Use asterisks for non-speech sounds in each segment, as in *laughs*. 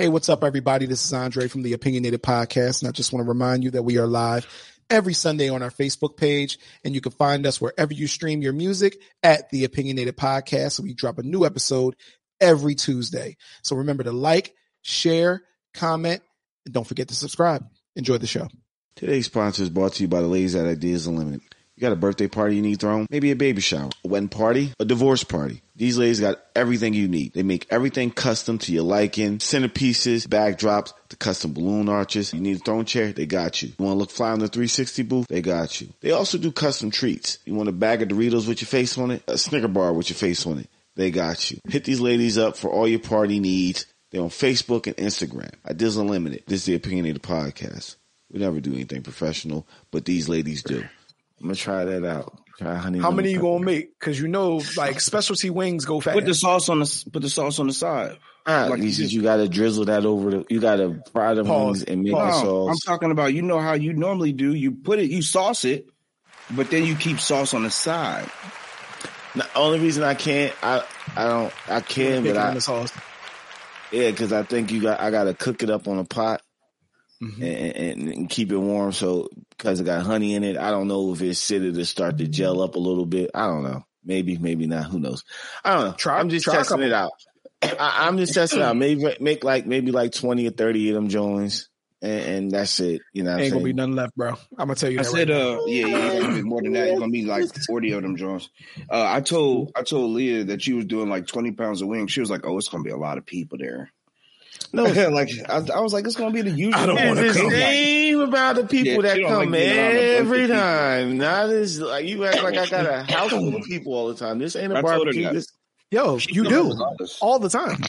Hey, what's up, everybody? This is Andre from the Opinionated Podcast, and I just want to remind you that we are live every Sunday on our Facebook page, and you can find us wherever you stream your music at the Opinionated Podcast. We drop a new episode every Tuesday. So remember to like, share, comment, and don't forget to subscribe. Enjoy the show. Today's sponsor is brought to you by the ladies at Ideas Unlimited. You got a birthday party you need thrown? Maybe a baby shower, a wedding party, a divorce party. These ladies got everything you need. They make everything custom to your liking. Centerpieces, backdrops, the custom balloon arches. You need a throne chair? They got you. You want to look fly on the 360 booth? They got you. They also do custom treats. You want a bag of Doritos with your face on it? A Snicker bar with your face on it? They got you. Hit these ladies up for all your party needs. They're on Facebook and Instagram. Ideas Unlimited. This is the Opinionated Podcast. We never do anything professional, but these ladies do. I'm gonna try that out. Try honey. How many you gonna make? Because you know, like specialty wings go fast. Put the sauce on the put the sauce on the side. Ah, like you, said, you gotta drizzle that over the. You gotta fry the wings and make the sauce. I'm talking about. You know how you normally do. You put it. You sauce it, but then you keep sauce on the side. The only reason I can't, I I don't, I can, but I. The sauce. Yeah, because I think you got. I gotta cook it up on a pot. Mm-hmm. And, and, and, keep it warm. So because it got honey in it, I don't know if it's sitting to start to gel up a little bit. I don't know. Maybe, maybe not. Who knows? I don't know. Try, I'm just testing it out. I, am just testing it out. Maybe make like maybe like twenty or thirty of them joints, and, and that's it. You know, ain't gonna be nothing left, bro. I'm gonna tell you. I said, right uh, yeah, yeah, more than that. It's gonna be like forty of them joints. Uh, I told I told Leah that she was doing like twenty pounds of wings. She was like, "Oh, it's gonna be a lot of people there." No, *laughs* like I, I, was like, it's gonna be the usual. I don't want to come. Name about the people yeah, that come like every time. Not as like you act like I got a *laughs* house full of people all the time. This ain't a I barbecue. This, Yo, you do all the time.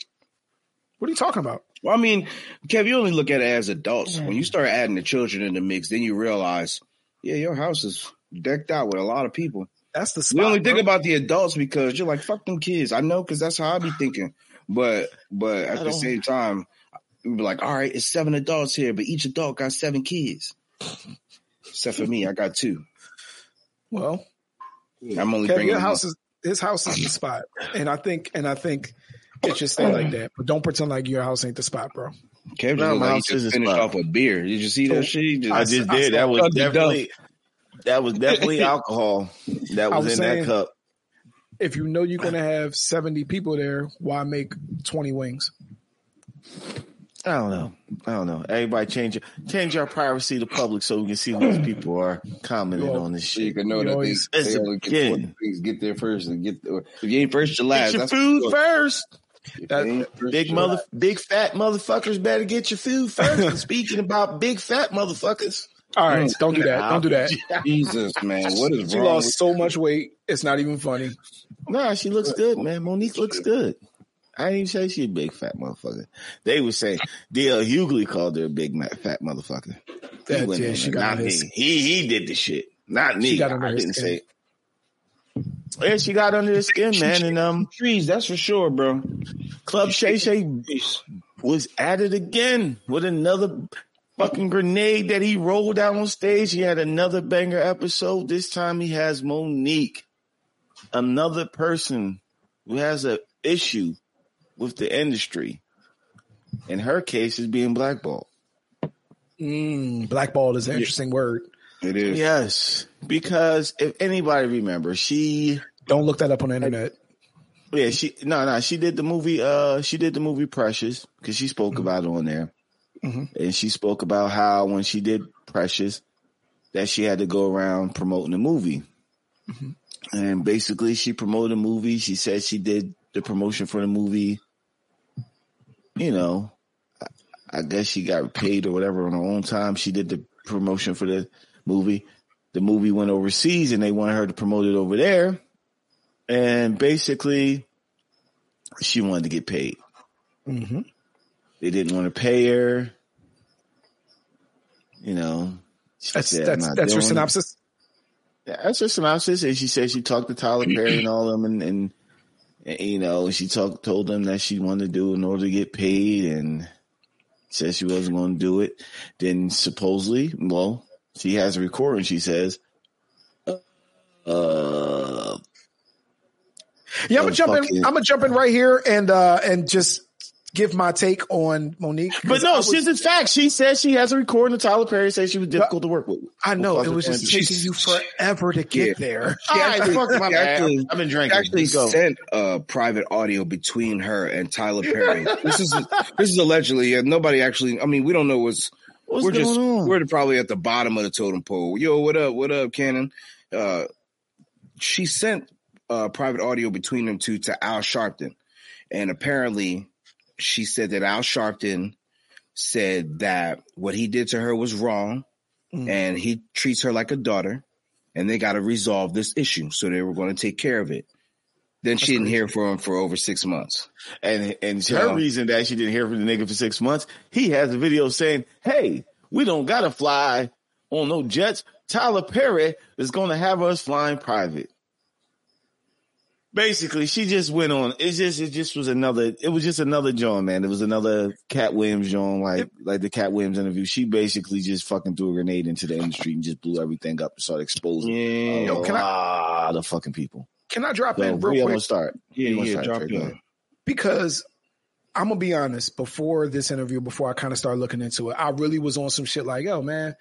What are you talking about? Well, I mean, Kev, you only look at it as adults. When you start adding the children in the mix, then you realize, yeah, your house is decked out with a lot of people. That's the spot, We only bro. think about the adults because you're like, fuck them kids. I know because that's how I be thinking. But but at the same time, we be like, all right, it's seven adults here, but each adult got seven kids. Except for me, I got two. Well, I'm only Kev, bringing your house is his house is the spot, and I think and I think it should stay like that. But don't pretend like your house ain't the spot, bro. Kev no, my house just finished off a beer. Did you see that shit? Just, I just I, did. I that was definitely that was *laughs* definitely alcohol that was, was in saying, that cup if you know you're going to have 70 people there, why make 20 wings? I don't know. I don't know. Everybody change change our privacy to public so we can see who these people are commenting well, on this shit. You can know you that always, they, they only get, get there first and get there. If you ain't first, you last. Get your food first. That, big mother, big fat motherfuckers better get your food first. *laughs* speaking about big fat motherfuckers, all right, don't do that. Don't do that. *laughs* Jesus, man, what is wrong? she wrong? lost so much weight. It's not even funny. Nah, she looks good, man. Mo'Nique looks good. I didn't even say she a big fat motherfucker. They would say D.L. Hughley called her a big fat motherfucker. That, he yeah, she got not his, me. He he did the shit, not me. I didn't skin. say. Yeah, she got under the skin, man, and um, trees. That's for sure, bro. Club Shay Shay was at it again with another fucking grenade that he rolled out on stage. He had another banger episode. This time he has Mo'Nique, another person who has an issue with the industry. In her case, is being blackballed. Mm, blackballed is an interesting yeah. word. It is. Yes, because if anybody remembers, she don't look that up on the internet. Yeah, she no no she did the movie. Uh, she did the movie Precious because she spoke mm-hmm. about it on there. Mm-hmm. And she spoke about how when she did Precious, that she had to go around promoting the movie. Mm-hmm. And basically, she promoted the movie. She said she did the promotion for the movie. You know, I guess she got paid or whatever on her own time. She did the promotion for the movie. The movie went overseas and they wanted her to promote it over there. And basically, she wanted to get paid. Mm-hmm. They didn't want to pay her. You know, that's said, that's that's your synopsis. Yeah, that's her synopsis. And she said she talked to Tyler Perry and all of them, and, and, and you know, she talked told them that she wanted to do in order to get paid, and said she wasn't going to do it. Then supposedly, well, she has a recording. She says, uh, yeah, I'm gonna jump in. I'm gonna jump in right here and uh and just give my take on Mo'Nique. But no, she's in fact. She says she has a recording of Tyler Perry say she was difficult to work with. I know it was just taking you forever to get yeah. there. She actually, fuck my actually, I've been drinking. Actually sent a private audio between her and Tyler Perry. this is this is allegedly. Uh, nobody actually. I mean, we don't know what's. what's we're just on? we're probably at the bottom of the totem pole. Yo, what up? What up, Cannon? Uh, she sent uh, private audio between them two to Al Sharpton, and apparently she said that Al Sharpton said that what he did to her was wrong mm. and he treats her like a daughter and they got to resolve this issue. So they were going to take care of it. Then That's she didn't crazy. hear from him for over six months. And and her yeah. reason that she didn't hear from the nigga for six months, he has a video saying, Hey, we don't gotta fly on no jets. Tyler Perry is gonna have us flying private basically she just went on. It just it just was another. It was just another John man. It was another Katt Williams John, like like the Katt Williams interview. She basically just fucking threw a grenade into the industry and just blew everything up and started exposing yeah. a Yo, can lot I, of fucking people. Can I drop so, in real quick? start. Yeah, yeah, start, drop in. Because I'm gonna be honest. Before this interview, before I kind of started looking into it, I really was on some shit like, "Yo, man."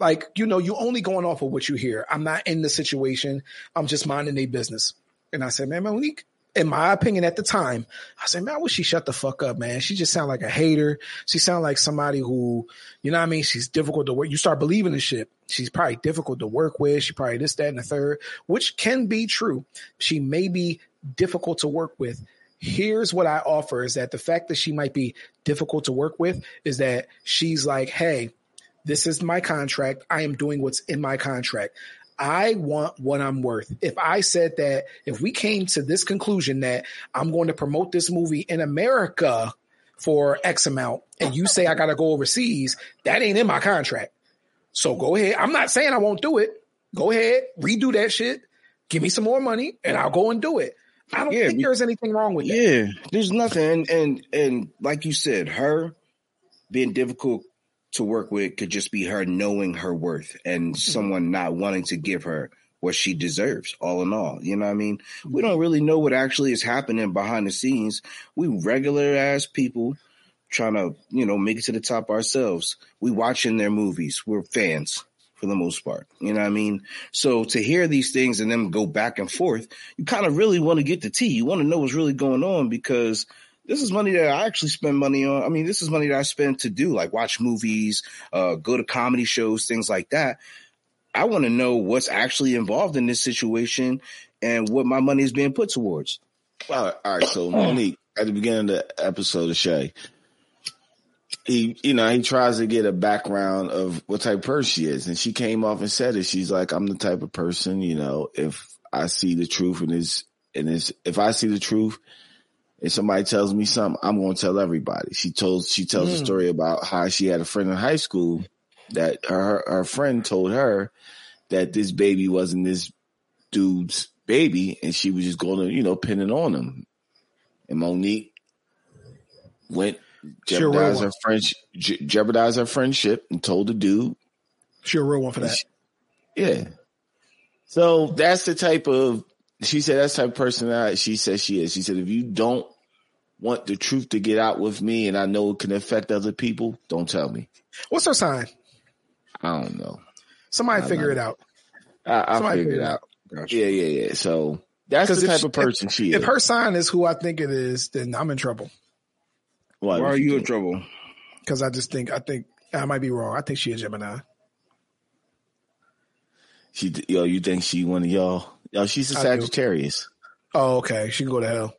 Like, you know, you only going off of what you hear. I'm not in the situation. I'm just minding a business. And I said, man, Mo'Nique, in my opinion at the time, I said, man, I wish she shut the fuck up, man. She just sound like a hater. She sound like somebody who, you know what I mean? She's difficult to work. You start believing in shit. She's probably difficult to work with. She probably this, that, and the third, which can be true. She may be difficult to work with. Here's what I offer is that the fact that she might be difficult to work with is that she's like, Hey, this is my contract. I am doing what's in my contract. I want what I'm worth. If I said that, if we came to this conclusion that I'm going to promote this movie in America for X amount, and you say I got to go overseas, that ain't in my contract. So go ahead. I'm not saying I won't do it. Go ahead, redo that shit. Give me some more money, and I'll go and do it. I don't yeah, think there's anything wrong with that. Yeah, there's nothing. And, and and like you said, her being difficult to work with could just be her knowing her worth and mm-hmm. someone not wanting to give her what she deserves, all in all. You know what I mean? We don't really know what actually is happening behind the scenes. We regular ass people trying to, you know, make it to the top ourselves. We watching their movies. We're fans for the most part. You know what I mean? So to hear these things and then go back and forth, you kind of really want to get the tea. You want to know what's really going on because this is money that I actually spend money on. I mean, this is money that I spend to do like watch movies, uh, go to comedy shows, things like that. I want to know what's actually involved in this situation and what my money is being put towards. Well, all right. So *clears throat* Mo'Nique, at the beginning of the episode of Shay, he, you know, he tries to get a background of what type of person she is. And she came off and said it. She's like, I'm the type of person, you know, if I see the truth and is, and is, if I see the truth if somebody tells me something, I'm going to tell everybody. She told, she tells mm. a story about how she had a friend in high school that her, her friend told her that this baby wasn't this dude's baby and she was just going to, you know, pin it on him. And Mo'Nique went, jeopardized her friendship, jeopardized her friendship and told the dude. She a real one for that. She, yeah. So that's the type of she said that's the type of person that she says she is. She said, if you don't want the truth to get out with me and I know it can affect other people, don't tell me. What's her sign? I don't know. Somebody figure know. it out. I, will figure it out. Gotcha. Yeah, yeah, yeah. So that's the type of person if, she is. If her sign is who I think it is, then I'm in trouble. Why, Why are you in trouble? Because I just think I think I might be wrong. I think she is Gemini. She, yo, you think she one of y'all? Yo, she's a Sagittarius. Oh, okay. She can go to hell.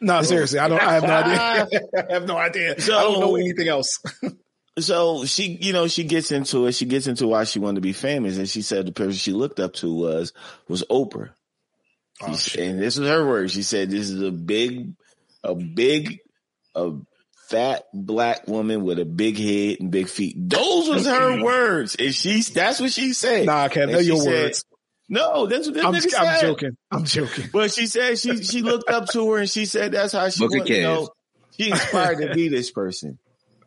No, oh. seriously, I don't. I have no idea. *laughs* *laughs* I have no idea. So, I don't know anything else. *laughs* so she, you know, she gets into it. She gets into why she wanted to be famous, and she said the person she looked up to was was Oprah. Oh, and this is her word. She said, "This is a big, a big, a fat black woman with a big head and big feet." Those was her words, and she's that's what she said. Nah, I can't know your said, words. No, that's what that I'm, nigga said. I'm joking. I'm joking. But she said she she looked up to her and she said that's how she went, you know, she inspired to be this person.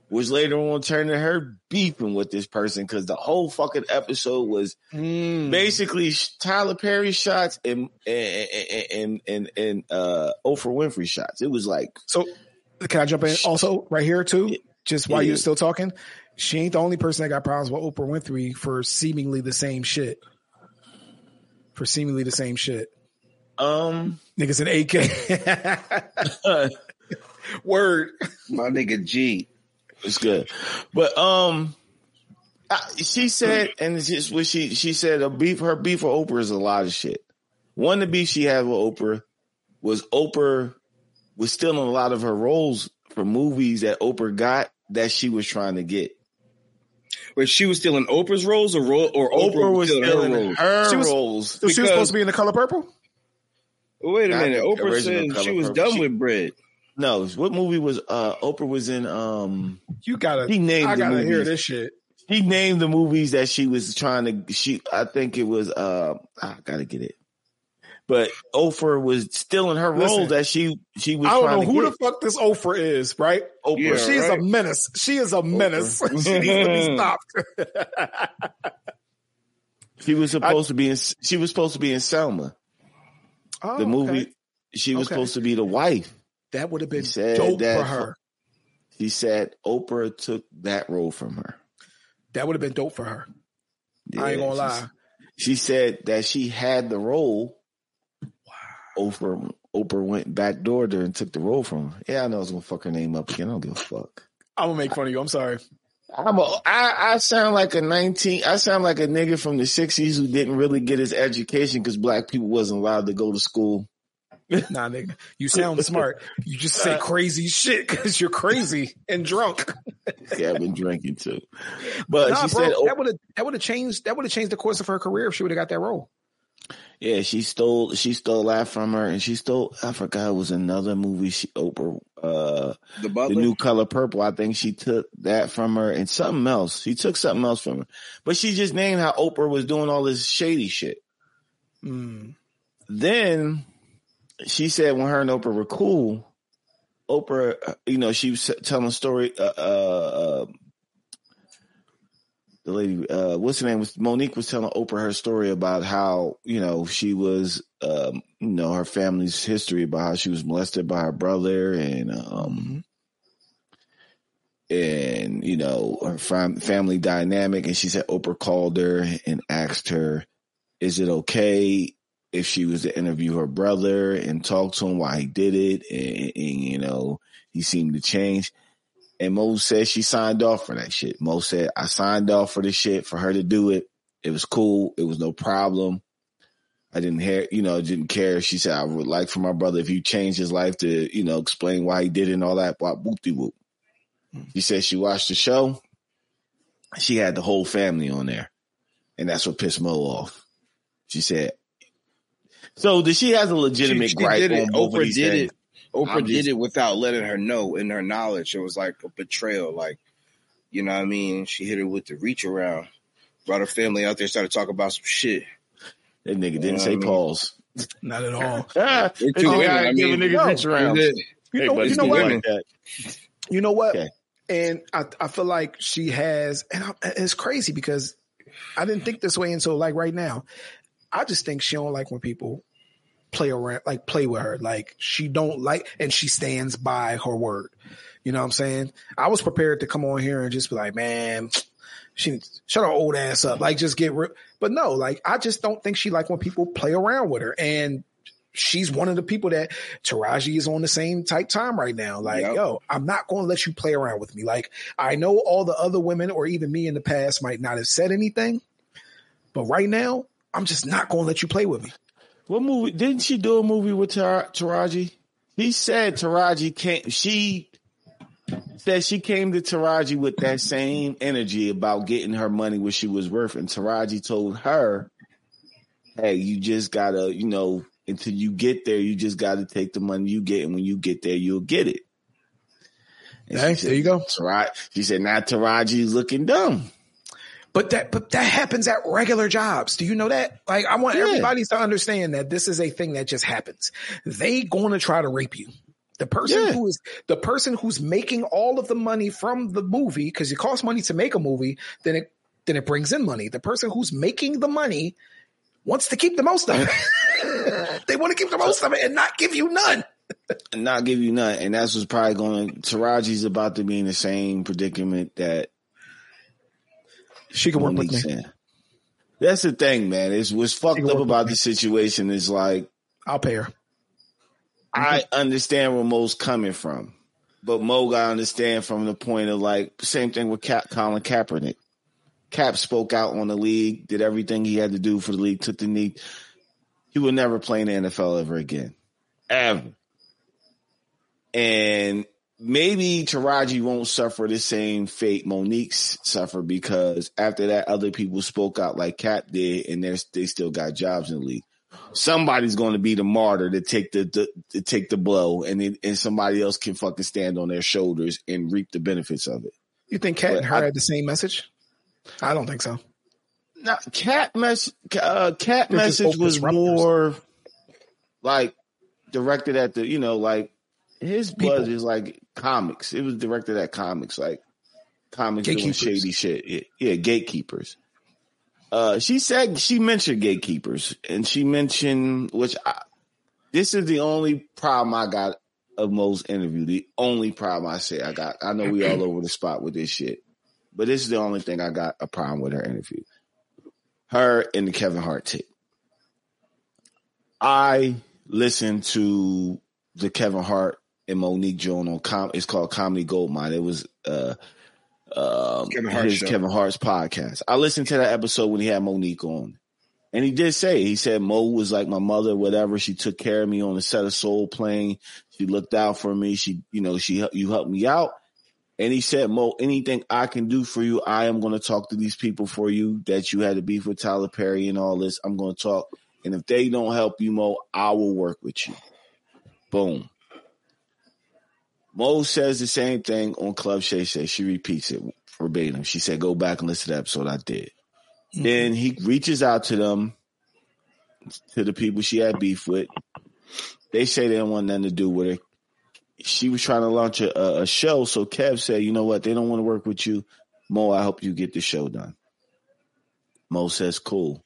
Which later on turned to her beefing with this person because the whole fucking episode was mm. basically Tyler Perry shots and and and and, and uh Oprah Winfrey shots. It was like so. Can I jump in also right here too? Just while Yeah. you're still talking, she ain't the only person that got problems with Oprah Winfrey for seemingly the same shit. For seemingly the same shit. Um, Niggas in AK. *laughs* Word. My nigga G. it's good, but um, I, she said, and it's just what she she said. A beef, her beef with Oprah is a lot of shit. One of the beef she had with Oprah was Oprah was stealing a lot of her roles for movies that Oprah got that she was trying to get. Wait, she was stealing Oprah's roles or ro- or Oprah, Oprah was stealing stealing her roles? her She was- roles. So she was supposed to be in the color purple? Wait a Not minute. Oprah said she was Purple. done She- with bread. No, what movie was uh Oprah was in? Um, You gotta He named I gotta hear this shit. he named the movies that she was trying to. She, I think it was. Uh, I gotta get it. But Oprah was still in her Listen, role that she she was I don't trying know to who get. the fuck this Oprah is, right? Oprah. Yeah. She is a menace. She is a menace. *laughs* she needs to be mm-hmm. stopped. *laughs* She was supposed to be in. She was supposed to be in Selma, Oh, the movie. okay. She was Okay. supposed to be the wife. That would have been He said dope that- for her. She said Oprah took that role from her. That would have been dope for her. I ain't gonna lie. She said that she had the role. Oprah Oprah went back door her and took the role from her. Yeah, I know I was gonna fuck her name up again. I don't give a fuck. I'm gonna make fun of you. I'm sorry. I'm a, I, I sound like a 19, I sound like a nigga from the 60s who didn't really get his education because black people wasn't allowed to go to school. *laughs* Nah, nigga. You sound smart. You just say uh, crazy shit because you're crazy and drunk. *laughs* Yeah, I've been drinking too. *laughs* But nah, she bro, said, oh, that would have that would have changed that would have changed the course of her career if she would have got that role. Yeah, she stole, she stole that from her and she stole, I forgot it was another movie she, Oprah, uh, The the new color purple. I think she took that from her and something else. She took something else from her, but she just named how Oprah was doing all this shady shit. Mm. then she said when her and Oprah were cool, Oprah, uh, you know, she was telling a story. Uh, uh, uh, the lady, uh, what's her name? Was Mo'Nique was telling Oprah her story about how you know she was, um, you know, her family's history about how she was molested by her brother and um, and you know her fam- family dynamic. And she said Oprah called her and asked her, "Is it okay if she was to interview her brother and talk to him why he did it?" And, and you know he seemed to change. And Mo said she signed off for that shit. Mo said I signed off for the shit for her to do it. It was cool. It was no problem. I didn't hear, you know, didn't care. She said, I would like for my brother if you change his life to, you know, explain why he did it and all that. Whoop de whoop. She said she watched the show. She had the whole family on there. And that's what pissed Mo off. She said, so did she has a legitimate She- she gripe on Oprah these did things? it. Oprah I'm did it without letting her know in her knowledge. It was like a betrayal. Like, you know what I mean? She hit her with the reach around. Brought her family out there, started talking about some shit. That nigga didn't say I mean- pause. *laughs* Not at all. They're this two nigga women, out I here giving mean, niggas no, reach around. You Hey, know, but you know what? like that. You know what? Okay. And I, I feel like she has, and I, it's crazy because I didn't think this way until like right now. I just think she don't like when people play around, like play with her. Like she don't like, and she stands by her word. You know what I'm saying? I was prepared to come on here and just be like, man, *sniffs* she shut her old ass up. Like just get rid. But no, like I just don't think she like when people play around with her. And she's one of the people that Taraji is on the same type time right now. Like, Yep. yo, I'm not going to let you play around with me. Like, I know all the other women or even me in the past might not have said anything, but right now, I'm just not going to let you play with me. What movie? Didn't she do a movie with Tar- Taraji? He said Taraji came. She said she came to Taraji with that same energy about getting her money what she was worth, and Taraji told her, "Hey, you just gotta, you know, until you get there, you just gotta take the money you get, and when you get there, you'll get it." And she Hey, said, there you go. Taraji, she said, "Now Taraji's looking dumb." But that, but that happens at regular jobs. Do you know that? Like, I want Yeah. everybody to understand that this is a thing that just happens. They going to try to rape you. The person Yeah. who is the person who's making all of the money from the movie because it costs money to make a movie, then it then it brings in money. The person who's making the money wants to keep the most of it. *laughs* they want to keep the most of it and not give you none. And not give you none. And that's what's probably going. To, Taraji's about to be in the same predicament that she can work with me. In. That's the thing, man. Is what's fucked up about the situation is like I'll pay her. I understand where Mo's coming from, but Mo got understand from the point of like same thing with Cap, Colin Kaepernick. Cap spoke out on the league, did everything he had to do for the league, took the knee. He will never play in the NFL ever again, ever. And maybe Taraji won't suffer the same fate Mo'Nique's suffer because after that, other people spoke out like Cap did, and they they still got jobs in the league. Somebody's going to be the martyr to take the, the to take the blow, and then, and somebody else can fucking stand on their shoulders and reap the benefits of it. You think Katt and her I, had the same message? I don't think so. Now, Katt mess, uh, Katt message was more like directed at the, you know, like his buzz is like comics. It was directed at comics, like comics doing shady shit. Yeah, yeah, gatekeepers. Uh, she said she mentioned gatekeepers, and she mentioned which I, this is the only problem I got of Mo's interview. The only problem I say I got. I know we all over the spot with this shit, but this is the only thing I got a problem with her interview. Her and the Kevin Hart tape. I listened to the Kevin Hart and Mo'Nique Jones on com. It's called Comedy Gold Minds. It was uh, um, Kevin his show. Kevin Hart's podcast. I listened to that episode when he had Mo'Nique on, and he did say he said Mo was like my mother, whatever. She took care of me on the set of Soul Plane. She looked out for me. She, you know, she you helped me out. And he said, Mo, anything I can do for you, I am going to talk to these people for you that you had to beef with Tyler Perry and all this. I'm going to talk. And if they don't help you, Mo, I will work with you. Boom. Mo says the same thing on Club Shay Shay. She repeats it verbatim. She said, go back and listen to the episode I did. Mm-hmm. Then he reaches out to them, to the people she had beef with. They say they don't want nothing to do with her. She was trying to launch a, a show. So Kev said, you know what? They don't want to work with you. Mo, I hope you get the show done. Mo says, cool.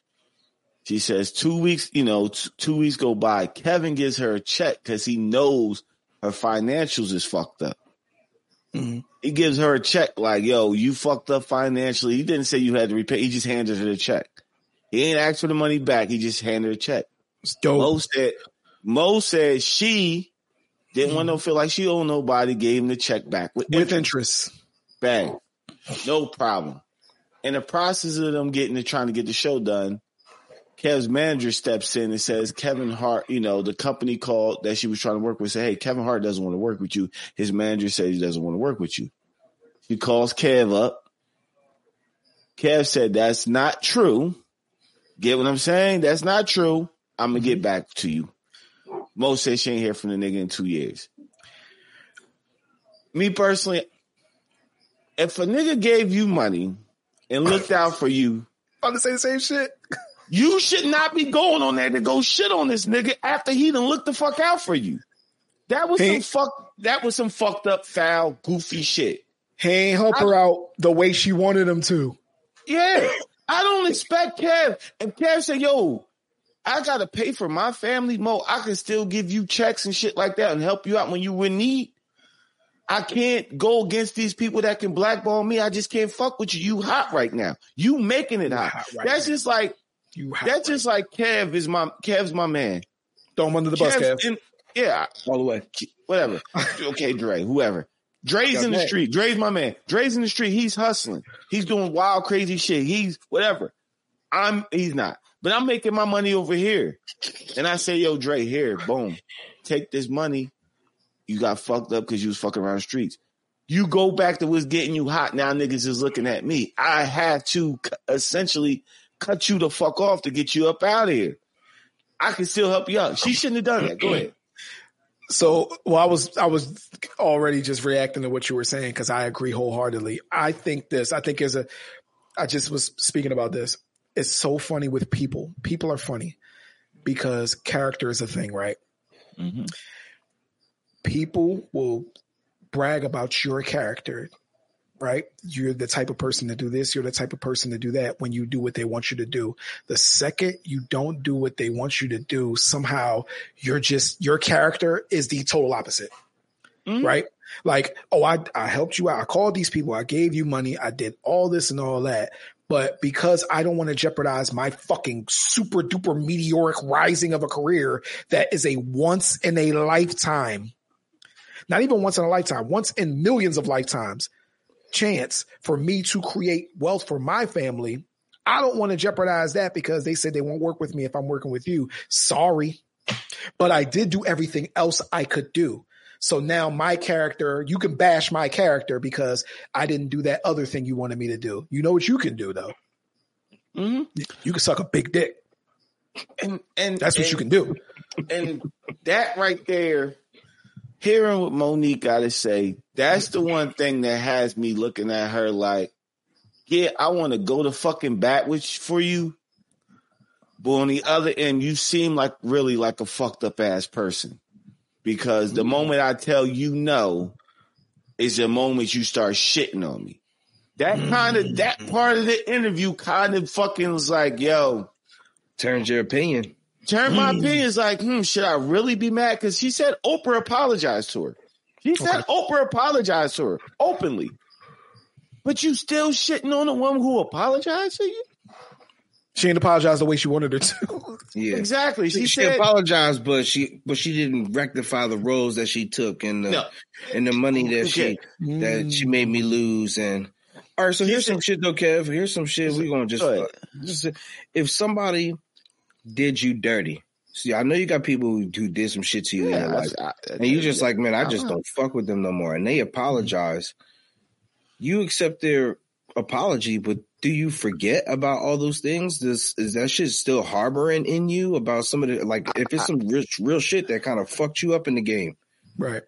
She says two weeks, you know, t- two weeks go by. Kevin gives her a check because he knows her financials is fucked up. Mm-hmm. He gives her a check like, yo, you fucked up financially. He didn't say you had to repay. He just handed her the check. He ain't asked for the money back. He just handed her a check. Mo said, Mo said she didn't mm-hmm. want to feel like she owed nobody, gave him the check back with, with interest. interest. Bang. No problem. In the process of them getting to trying to get the show done, Kev's manager steps in and says, Kevin Hart, you know, the company called that she was trying to work with said, Hey, Kevin Hart doesn't want to work with you. His manager says he doesn't want to work with you. She calls Kev up. Kev said, That's not true. Get what I'm saying? That's not true. I'm gonna get mm-hmm. back to you. Mo says she ain't hear from the nigga in two years. Me personally, if a nigga gave you money and looked out for you, *laughs* I'm gonna say the same shit. You should not be going on there to go shit on this nigga after he done looked the fuck out for you. That was some fuck. That was some fucked up, foul, goofy shit. He ain't help I, her out the way she wanted him to. Yeah, I don't expect Kev. And Kev said, "Yo, I gotta pay for my family, Mo. I can still give you checks and shit like that and help you out when you in need. I can't go against these people that can blackball me. I just can't fuck with you. You hot right now. You making it hot. hot right That's now. just like you That's just like Kev is my Kev's my man. Throw him under the bus, Kev. In, yeah, all the way. Whatever. *laughs* okay, Dre. Whoever. Dre's in the street. Dre's my man. Dre's in the street. He's hustling. He's doing wild, crazy shit. He's whatever. I'm. He's not. But I'm making my money over here. And I say, yo, Dre, here, boom, take this money. You got fucked up because you was fucking around the streets. You go back to what's getting you hot. Now niggas is looking at me. I have to essentially cut you the fuck off to get you up out of here. I can still help you out. She shouldn't have done that. Go ahead. So, well, I was I was already just reacting to what you were saying because I agree wholeheartedly. I think this. I think as a, I just was speaking about this. It's so funny with people. People are funny because character is a thing, right? Mm-hmm. People will brag about your character right? You're the type of person to do this. You're the type of person to do that when you do what they want you to do. The second you don't do what they want you to do, somehow you're just, your character is the total opposite, mm-hmm. right? Like, oh, I, I helped you out. I called these people. I gave you money. I did all this and all that. But because I don't want to jeopardize my fucking super duper meteoric rising of a career that is a once in a lifetime, not even once in a lifetime, once in millions of lifetimes chance for me to create wealth for my family. I don't want to jeopardize that because they said they won't work with me if I'm working with you. Sorry. But I did do everything else I could do. So now my character, you can bash my character because I didn't do that other thing you wanted me to do. You know what you can do though? Mm-hmm. You can suck a big dick. And and that's what and, you can do. And that right there, hearing what Mo'Nique got to say, that's the one thing that has me looking at her like, yeah, I want to go to fucking bat with for you. But on the other end, you seem like really like a fucked up ass person because the moment I tell you no is the moment you start shitting on me. That kind of that part of the interview kind of fucking was like, yo, turns your opinion. Turn my mm. opinion is like, hmm, should I really be mad? Because she said Oprah apologized to her. She said okay. Oprah apologized to her openly. But you still shitting on the woman who apologized to you? She didn't apologize the way she wanted her to. yeah, exactly. She, she, said, apologized, but she but she didn't rectify the roles that she took and the no. and the money that okay. she that she made me lose. And all right, so here's some shit though, Kev. Here's some shit. We're gonna just, uh, just if somebody did you dirty. See, I know you got people who, who did some shit to you yeah, in your life, I, I, and you just like, man, I just don't fuck with them no more. And they apologize. You accept their apology, but do you forget about all those things? Does is that shit still harboring in you about some of the like if it's some real real shit that kind of fucked you up in the game, right?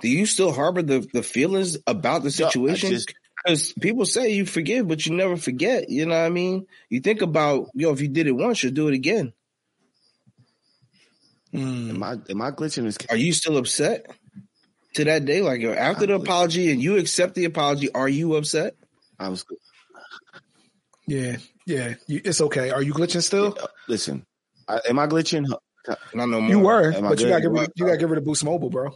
Do you still harbor the the feelings about the situation? Just, because people say you forgive, but you never forget. You know what I mean? You think about, yo, if you did it once, you'll do it again. Mm. Am I am I glitching this? Are you still upset to that day? Like after the apology and you accept the apology, are you upset? I was. Yeah, yeah, it's okay. Are you glitching still? Yeah, listen, I, am I glitching? Not no more. You were, but you got to get rid. You got to get rid of Boost Mobile, bro.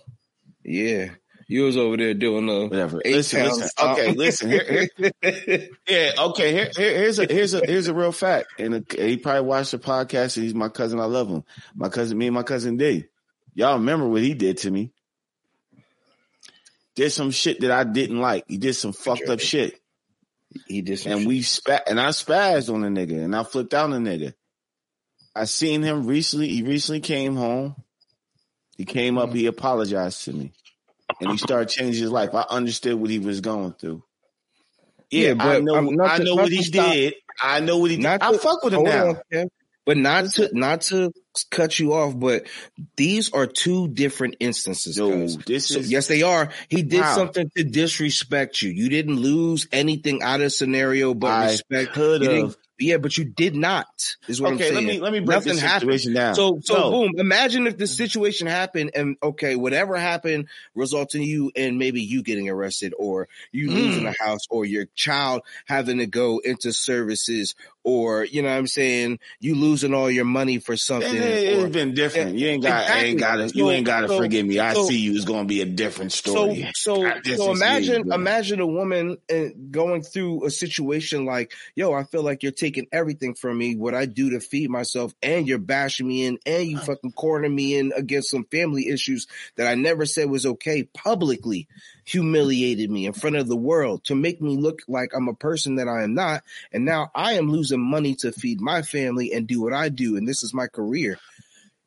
Yeah, you was over there doing the whatever. Listen, listen. Okay, oh. listen. Here, here, *laughs* yeah, okay. Here, here's a here's a here's a real fact. And a, he probably watched the podcast. And he's my cousin. I love him. My cousin, me and my cousin D. Y'all remember what he did to me? Did some shit that I didn't like. He did some fucked up shit. He did, and shit. we spat, and I spazzed on the nigga, and I flipped out on the nigga. I seen him recently. He recently came home. He came up. Mm-hmm. He apologized to me and he started changing his life. I understood what he was going through. Yeah, yeah but I know, I know what he stop, did. I know what he did. To, I fuck with him now. On, but not to not to cut you off, but these are two different instances. No, this so, is yes, they are. He did wow. something to disrespect you. You didn't lose anything out of scenario, but I respect. Could have. Yeah, but you did not. Is what okay, I'm saying. let me let me break Nothing this situation happened. down. So so no. boom. Imagine if this situation happened and okay, whatever happened results in you and maybe you getting arrested or you mm. losing a house or your child having to go into services or you know what I'm saying you losing all your money for something. It, has been different. You ain't got exactly. ain't got to you ain't got to so, forgive me. I so, see you. It's going to be a different story. So *laughs* so, so imagine imagine a woman uh, going through a situation like yo, I feel like you're taking everything from me. What I do to feed myself, and you're bashing me in, and you fucking cornering me in against some family issues that I never said was okay publicly humiliated me in front of the world to make me look like I'm a person that I am not. And now I am losing money to feed my family and do what I do. And this is my career.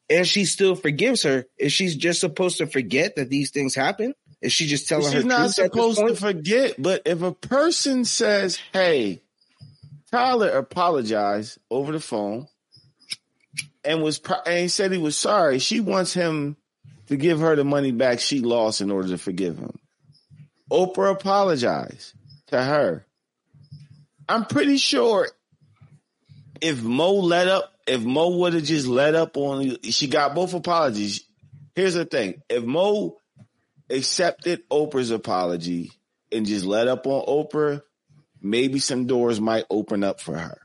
And she still forgives her. Is she just supposed to forget that these things happen? Is she just telling She's her? She's not supposed to forget. But if a person says, "Hey, Tyler apologized over the phone and was and he said he was sorry," she wants him to give her the money back she lost in order to forgive him. Oprah apologized to her. I'm pretty sure if Mo let up, if Mo would have just let up on, she got both apologies. Here's the thing: if Mo accepted Oprah's apology and just let up on Oprah, maybe some doors might open up for her.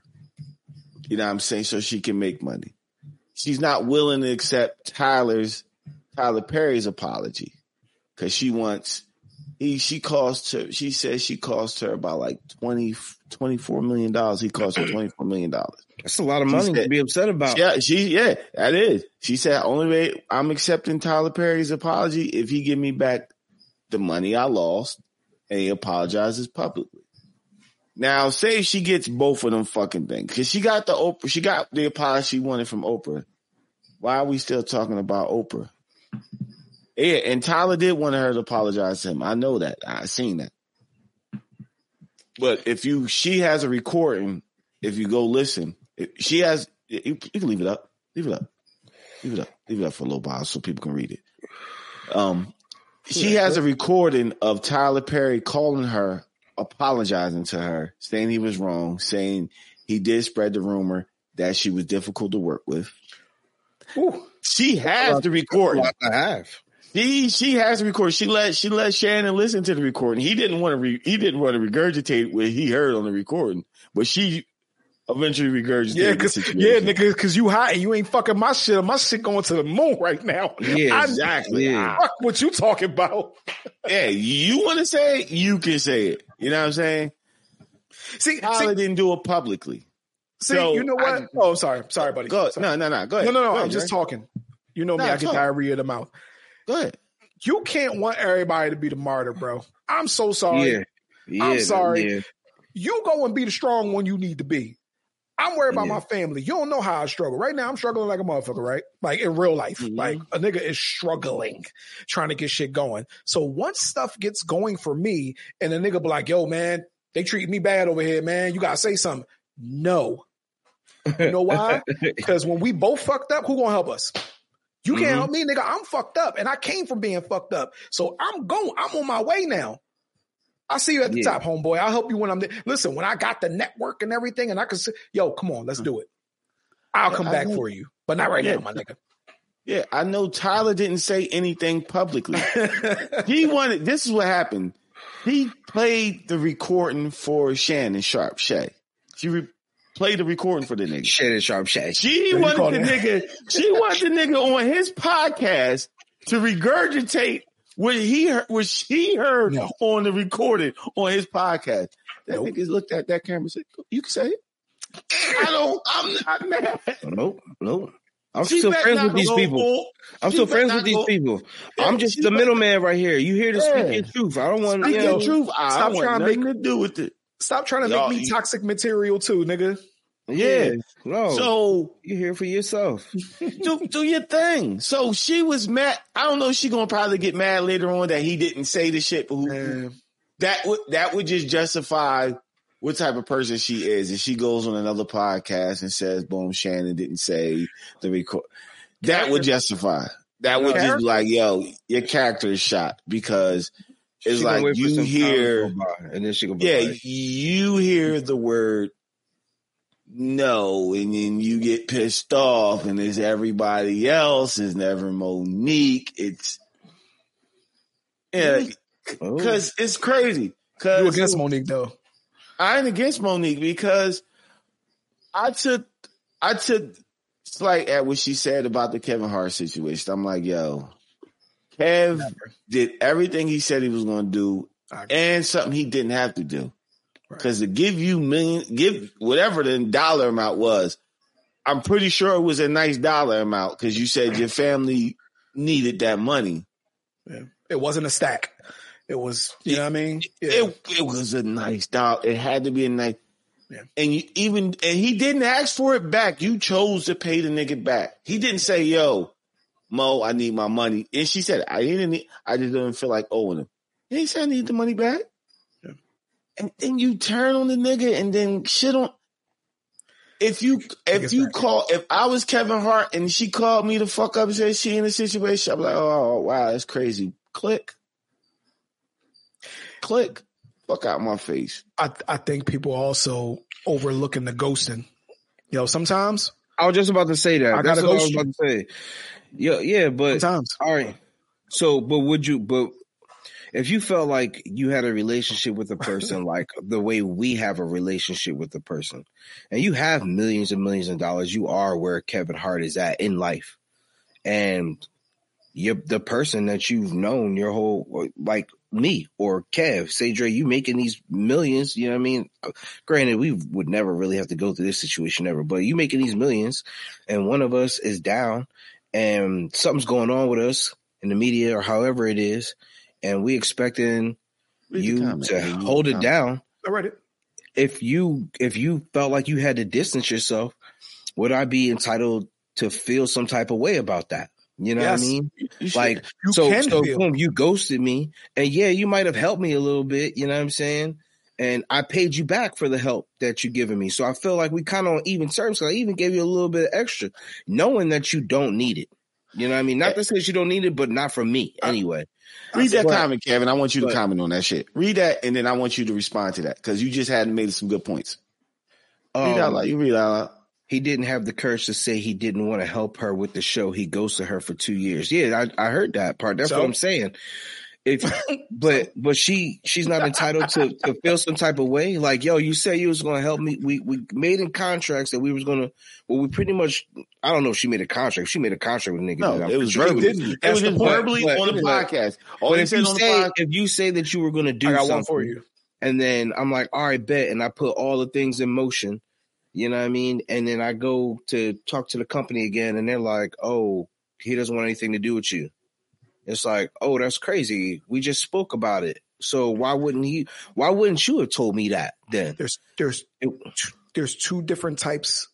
You know what I'm saying? So she can make money. She's not willing to accept Tyler's Tyler Perry's apology because she wants he she cost her she says she cost her about like 20 24 million dollars. He cost her *clears throat* 24 million dollars. That's a lot of money said, to be upset about. Yeah she yeah that is. She said only way i'm accepting tyler perry's apology if he give me back the money i lost and he apologizes publicly. Now say she gets both of them fucking things. Because she got the oprah she got the apology she wanted from oprah. Why are we still talking about oprah yeah, and Tyler did want her to apologize to him. I know that. I seen that. But if you, she has a recording. If you go listen, she has. You, you, can leave it up. Leave it up. Leave it up. Leave it up for a little while so people can read it. Um, she has a recording of Tyler Perry calling her, apologizing to her, saying he was wrong, saying he did spread the rumor that she was difficult to work with. Ooh. She has the recording. I have. She she has the recording. She let she let Shannon listen to the recording. He didn't want to re, he didn't want to regurgitate what he heard on the recording, but she eventually regurgitated. Yeah, cause yeah, nigga, cause you hot and you ain't fucking my shit. My shit going to the moon right now. Yeah, exactly. Yeah. Fuck what you talking about. yeah, you want to say it, you can say it. You know what I'm saying? See, Tyler see, didn't do it publicly. See, so you know what? I, oh, sorry, sorry, buddy. Go, sorry. No, no, no. Go ahead. No, no, no. Go I'm ahead, just right? talking. You know me. No, I get talk. diarrhea of the mouth. Go ahead. You can't want everybody to be the martyr, bro. I'm so sorry. Yeah. yeah I'm sorry. Yeah. You go and be the strong one you need to be. I'm worried about my family. You don't know how I struggle. Right now, I'm struggling like a motherfucker, right? Like in real life. Mhm. Like a nigga is struggling trying to get shit going. So once stuff gets going for me and a nigga be like, yo, man, they treat me bad over here, man. You gotta say something. No. You know why? *laughs* Because when we both fucked up, who gonna help us? You can't Mhm. help me, nigga. I'm fucked up, and I came from being fucked up. So I'm going. I'm on my way now. I see you at the Yeah. top, homeboy. I'll help you when I'm there. Listen, when I got the network and everything, and I can say, yo, come on, let's do it. I'll come I back know. for you, but not right Yeah. now, my nigga. Yeah, I know Tyler didn't say anything publicly. he *laughs* wanted this is what happened. He played the recording for Shannon Sharpe Shay. She re- played the recording for the nigga. Shannon Sharpe Shay. She call wanted the nigga, she wanted the nigga on his podcast to regurgitate what he heard, what she heard No. on the recording on his podcast. That Nope. nigga looked at that camera and said, You can say it. I don't I'm not mad. Nope, nope. I'm She still friends with these people. I'm still friends with these go- people. I'm just the middleman right here. You here to Yeah. speak your truth. I don't want Speak you know, truth. I Stop trying to make- to do with it. Stop trying to Y'all- make me toxic material too, nigga. Yeah. No. So you're here for yourself. *laughs* do do your thing. So she was mad. I don't know. if She gonna probably get mad later on that he didn't say the shit. But who, that would that would just justify what type of person she is. If she goes on another podcast and says, "Boom, Shannon didn't say the record," that would justify. That would just be like, "Yo, your character is shot," because it's like you some time to hear, and then she gonna yeah, like, you hear the word no, and then you get pissed off, and it's everybody else. It's never Mo'Nique. It's yeah, oh. because it's crazy. Cause you against Mo'Nique though? I ain't against Mo'Nique because I took I took slight at what she said about the Kevin Hart situation. I'm like, yo, Kev did everything he said he was going to do, and something he didn't have to do. Right. Because to give you million, give whatever the dollar amount was, I'm pretty sure it was a nice dollar amount because you said your family needed that money. It wasn't a stack. It was, you know what I mean? Yeah. It it was a nice dollar. It had to be a nice. Yeah. And you even and he didn't ask for it back. You chose to pay the nigga back. He didn't say, "Yo, Mo, I need my money." And she said, "I didn't. Need, I just didn't feel like owing him." And he said, "I need the money back." Yeah. And then you turn on the nigga and then shit on. If you if you back. call if I was Kevin Hart and she called me to fuck up and said she in a situation, I'm like, oh wow, that's crazy. Click, click, fuck out my face. I I think people also overlooking the ghosting. Yo, sometimes, I was just about to say that. I That's gotta what I was ghost about to say. Yeah, yeah, but sometimes. all right. So, but would you? But if you felt like you had a relationship with a person *laughs* like the way we have a relationship with a person, and you have millions and millions of dollars, you are where Kevin Hart is at in life, and you the person that you've known your whole like me or Kev, say Dre, you making these millions, you know what I mean? Granted, we would never really have to go through this situation ever, but you making these millions and one of us is down and something's going on with us in the media or however it is, and we expecting Read you to hold it down. I read it. If you if you felt like you had to distance yourself, would I be entitled to feel some type of way about that? You know yes. what I mean? You like so so boom, you ghosted me, and yeah, you might have helped me a little bit. You know what I'm saying? And I paid you back for the help that you given me. So I feel like we kind of on even terms. I even gave you a little bit of extra, knowing that you don't need it. You know what I mean? Not to say you don't need it, but not from me anyway. Read that but, comment, Kevin. I want you to but, comment on that shit. Read that, and then I want you to respond to that because you just hadn't made some good points. Um, read out loud. You read out loud he didn't have the courage to say he didn't want to help her with the show. He ghosted her for two years. Yeah, I, I heard that part. That's so? what I'm saying. If, but *laughs* but she she's not entitled to, to feel some type of way. Like yo, you said you was going to help me. We we made in contracts that we was going to. Well, we pretty much. I don't know if she made a contract. She made a contract with a nigga. No, it was verbally. It was verbally on the podcast. All but if you say if you say that you were going to do something for you, and then I'm like, all right, bet, and I put all the things in motion you know what I mean? And then I go to talk to the company again, and they're like, "Oh, he doesn't want anything to do with you." It's like, "Oh, that's crazy. We just spoke about it. So why wouldn't he? Why wouldn't you have told me that then?" There's there's there's two different types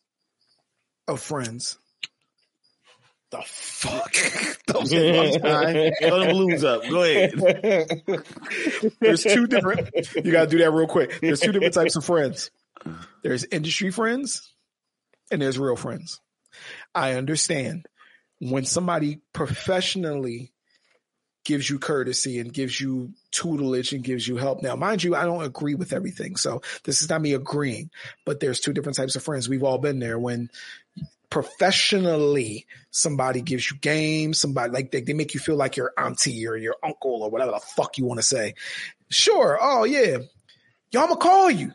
of friends. The fuck? *laughs* Those Throw the blues up. Go ahead. There's two different. You got to do that real quick. There's two different types of friends. There's industry friends and there's real friends. I understand when somebody professionally gives you courtesy and gives you tutelage and gives you help. Now, mind you, I don't agree with everything. So this is not me agreeing, but there's two different types of friends. We've all been there when professionally somebody gives you games, somebody like they, they make you feel like your auntie or your uncle or whatever the fuck you want to say. Sure. Oh yeah. Y'all, I'm gonna call you.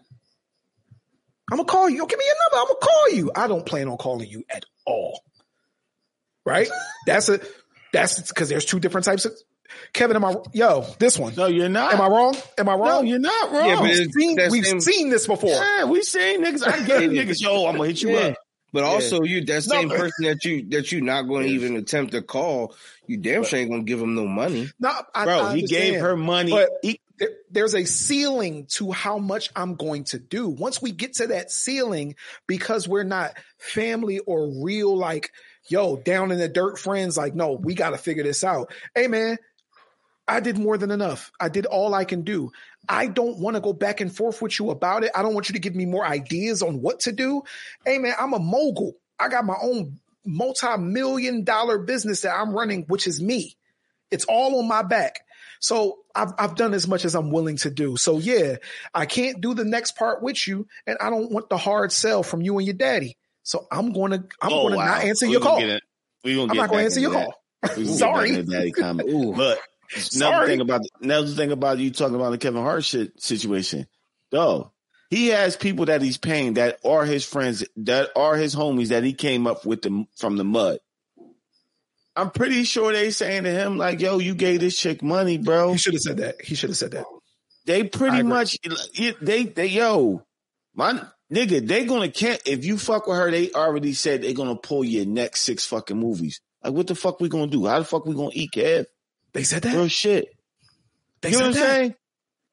I'm gonna call you. Yo, give me your number. I'm gonna call you. I don't plan on calling you at all. Right? That's a that's because there's two different types of Kevin, am I yo, this one. No, you're not. Am I wrong? Am I wrong? No, you're not wrong. Yeah, we've, seen, we've same, seen, this before. Yeah, we've seen niggas. I get niggas, yo, I'm gonna hit you yeah. up. But also, you that same no, person that you that you not going to even attempt to call, you damn sure ain't going to give him no money. No, I, bro, I he gave her money. But he, there, there's a ceiling to how much I'm going to do. Once we get to that ceiling, because we're not family or real, like, yo, down in the dirt friends, like, no, we got to figure this out. Hey, man, I did more than enough. I did all I can do. I don't want to go back and forth with you about it. I don't want you to give me more ideas on what to do. Hey, man, I'm a mogul. I got my own multi-million dollar business that I'm running, which is me. It's all on my back. So I've, I've done as much as I'm willing to do. So yeah, I can't do the next part with you and I don't want the hard sell from you and your daddy. So I'm going to, I'm oh, going to wow. not answer we your call. We gonna I'm not going to answer your that. call. Sorry. daddy comment. Ooh. But another thing about, another thing about you talking about the Kevin Hart shit situation, though. He has people that he's paying that are his friends, that are his homies that he came up with them from the mud. I'm pretty sure they saying to him like, "Yo, you gave this chick money, bro." He should have said that. He should have said that. They pretty much they they yo, my nigga, they gonna can't if you fuck with her. They already said they gonna pull your next six fucking movies. Like, what the fuck we gonna do? How the fuck we gonna eat, Kev? They said that. Real shit. They you know what I'm saying?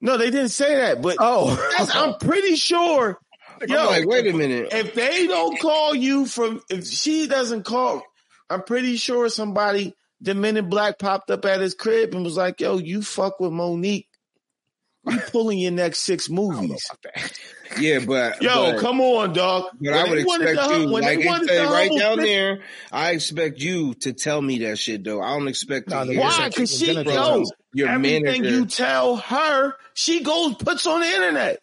No, they didn't say that. But oh, I'm pretty sure. Yo, like, wait a minute. If they don't call you from, if she doesn't call, I'm pretty sure somebody, the minute Black popped up at his crib and was like, yo, you fuck with Mo'Nique. You pulling your next six movies. Yeah, but yo, but, come on, dog. But when I would expect you, like it said right down there, I expect you to tell me that shit though. I don't expect to why? Because she knows your everything manager. you tell her, she goes puts on the internet.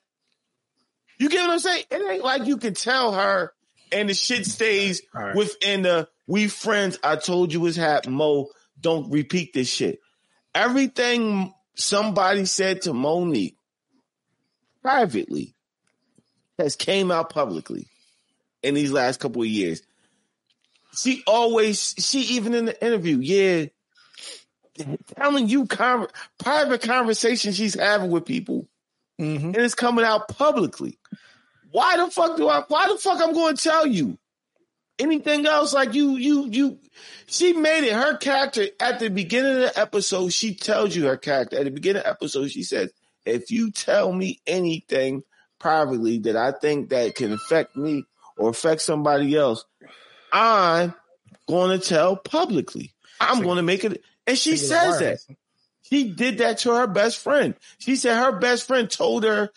You get what I'm saying? It ain't like you can tell her and the shit stays right. within the we friends. I told you it's happening, Mo. Don't repeat this shit. Everything somebody said to Mo'Nique privately has came out publicly in these last couple of years. She always, she even in the interview, yeah, telling you con- private conversations she's having with people, mm-hmm. and it's coming out publicly. Why the fuck do I? Why the fuck I'm going to tell you? Anything else? Like you, you, you. She made it. Her character at the beginning of the episode. She tells you her character at the beginning of the episode. She says, "If you tell me anything privately that I think that can affect me or affect somebody else, I'm going to tell publicly. I'm going to make it." And she says that. She did that to her best friend. She said her best friend told her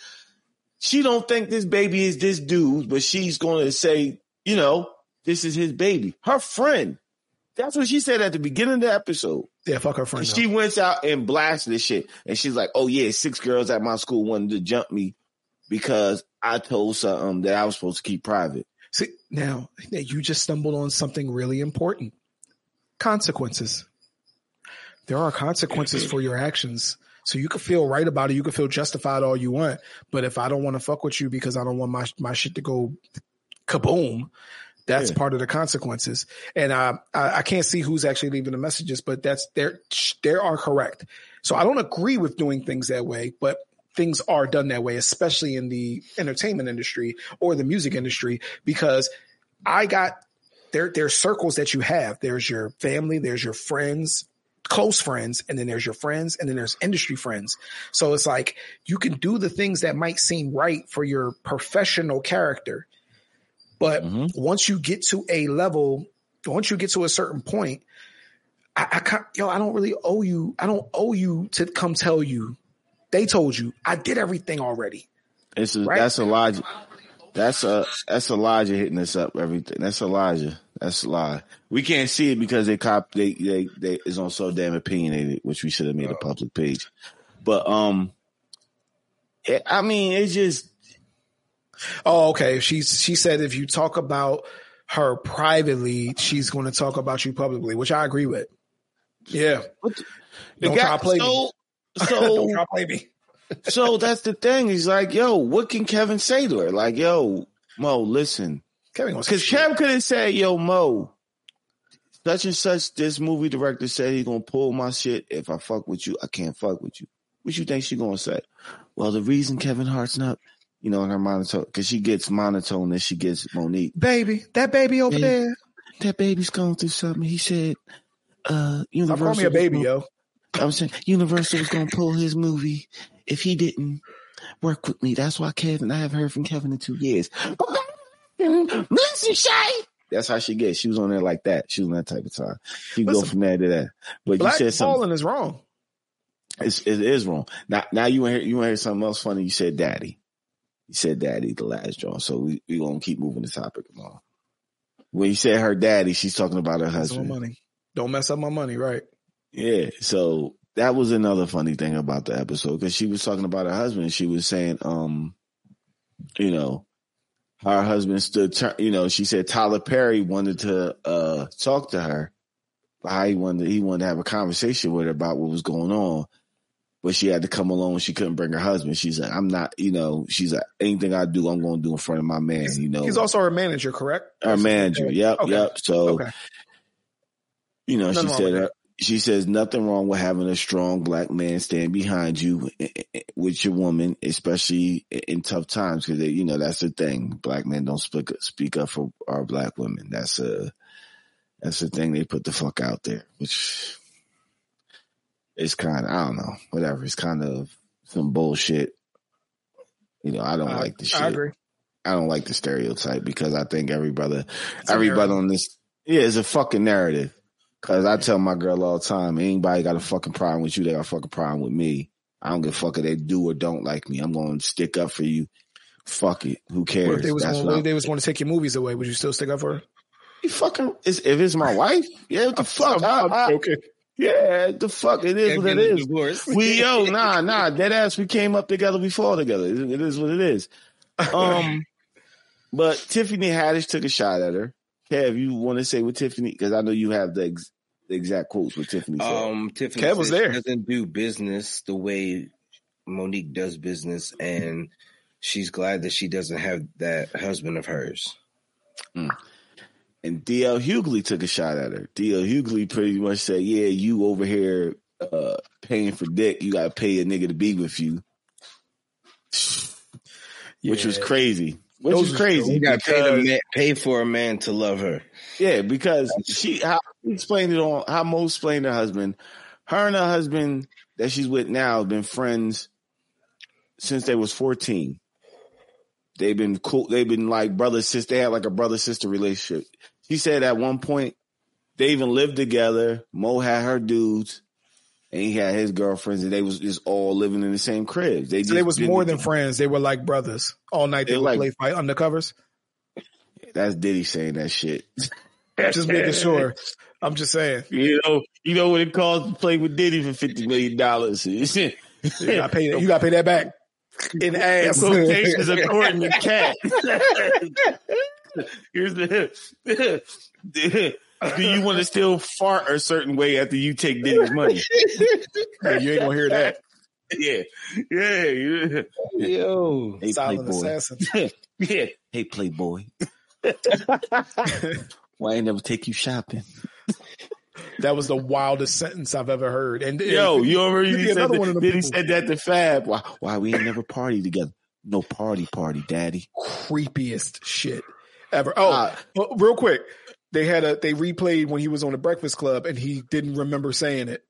she don't think this baby is this dude, but she's going to say, you know, this is his baby. Her friend. That's what she said at the beginning of the episode. Yeah, fuck her friend. She went out and blasted this shit. And she's like, oh yeah, six girls at my school wanted to jump me because I told something that I was supposed to keep private. See, now you just stumbled on something really important. Consequences. There are consequences for your actions. So you can feel right about it. You can feel justified all you want. But if I don't want to fuck with you because I don't want my, my shit to go kaboom, that's yeah. part of the consequences. And uh, I, I can't see who's actually leaving the messages, but that's they're, they are correct. So I don't agree with doing things that way, but things are done that way, especially in the entertainment industry or the music industry, because I got there, there's circles that you have. There's your family, there's your friends, close friends and then there's your friends and then there's industry friends. So it's like you can do the things that might seem right for your professional character. But mm-hmm. once you get to a level, once you get to a certain point, I, I can't, yo, I don't really owe you. I don't owe you to come tell you. They told you I did everything already. It's a, right? that's Elijah. That's a that's Elijah hitting us up. Everything. That's Elijah. That's a lie. We can't see it because they cop they they they is on so damn opinionated, which we should have made a public page. But um, it, I mean, it's just. Oh, okay. She she said if you talk about her privately, she's going to talk about you publicly, which I agree with. Yeah. Don't try to play so, me. So *laughs* me. *laughs* so that's the thing. He's like, yo, what can Kevin say to her? Like, yo, Mo, listen, Kevin because Kev couldn't say, "Yo, Mo, such and such." This movie director said he's gonna pull my shit. If I fuck with you, I can't fuck with you. What you think she gonna say? Well, the reason Kevin Hart's not, you know, in her monotone, because she gets monotone and she gets Mo'Nique. Baby, that baby over there, that baby's going through something. He said, "Uh, Universal." Call me a baby, yo. I'm saying Universal was gonna pull his movie if he didn't work with me. That's why Kevin. I haven't heard from Kevin in two years. Listen, Shay. That's how she gets. She was on there like that. She was on that type of time. She go from there to that. But Black you said something. is wrong. It's, it is wrong. Now, now you want to hear, you hear something else funny? You said daddy. You said daddy the last draw. So we, we gonna keep moving the topic along. When you said her daddy, she's talking about her husband. Money. Don't mess up my money, right? Yeah. So that was another funny thing about the episode because she was talking about her husband. She was saying, um, you know, her husband stood, you know, she said Tyler Perry wanted to uh, talk to her. How he wanted, he wanted to have a conversation with her about what was going on, but she had to come along. She couldn't bring her husband. She's like, I'm not, you know, she's like, anything I do, I'm going to do in front of my man. He's, you know, he's also her manager, correct? Her manager. Yep. Okay. Yep. So, okay. you know, Nothing she said her, she says nothing wrong with having a strong black man stand behind you eh, eh, eh, with your woman, especially in tough times. Cause they, you know, that's the thing. Black men don't speak, speak up for our black women. That's a, that's the thing they put the fuck out there, which is kind of, I don't know, whatever. It's kind of some bullshit. You know, I don't I, like the shit. I agree. I don't like the stereotype because I think every brother, it's every brother on this, yeah, it's a fucking narrative. Cause I tell my girl all the time, anybody got a fucking problem with you, they got a fucking problem with me. I don't give a fuck if they do or don't like me. I'm going to stick up for you. Fuck it. Who cares? What if they was, going, they was going to take your movies away, would you still stick up for her? You fucking, if it's my wife, yeah, what the fuck? I'm, I'm joking. Yeah, the fuck it is what it is. We yo, *laughs* nah, nah, dead ass. We came up together before together. It is what it is. Um, *laughs* but Tiffany Haddish took a shot at her. Kev, you want to say with Tiffany because I know you have the the exact quotes with Tiffany said. Um, Tiffany Kev was there. Doesn't do business the way Monique does business, and she's glad that she doesn't have that husband of hers. And DL Hughley took a shot at her. DL Hughley pretty much said, "Yeah, you over here uh, paying for dick. You got to pay a nigga to be with you," *laughs* which was crazy. Which Those was was crazy. You got to pay, because- man, pay for a man to love her. Yeah, because she how he explained it on how Mo explained her husband. Her and her husband that she's with now have been friends since they was fourteen. They've been cool. They've been like brother sister. They had like a brother sister relationship. She said at one point they even lived together. Mo had her dudes, and he had his girlfriends, and they was just all living in the same cribs. They So just they was more than friends. They were like brothers. All night they, They would like- play fight undercovers. That's Diddy saying that shit. Just making sure. *laughs* I'm just saying. You know, you know what it costs to play with Diddy for fifty million dollars. *laughs* You gotta pay that. You gotta pay that back in ass. quotations according to Katt. *laughs* Here's the. Do you want to still fart a certain way after you take Diddy's money? Hey, you ain't gonna hear that. Yeah, yeah, yeah. Yo, Hey, Silent Playboy. assassin. *laughs* Yeah. Hey, Playboy. Why I never take you shopping? That was the wildest sentence I've ever heard. And Yo, you already said that, one of them then he said that to Fab. Why, why we ain't never party together? No party, party, daddy. creepiest shit ever. Oh, Uh, real quick, they had a they replayed when he was on the Breakfast Club and he didn't remember saying it.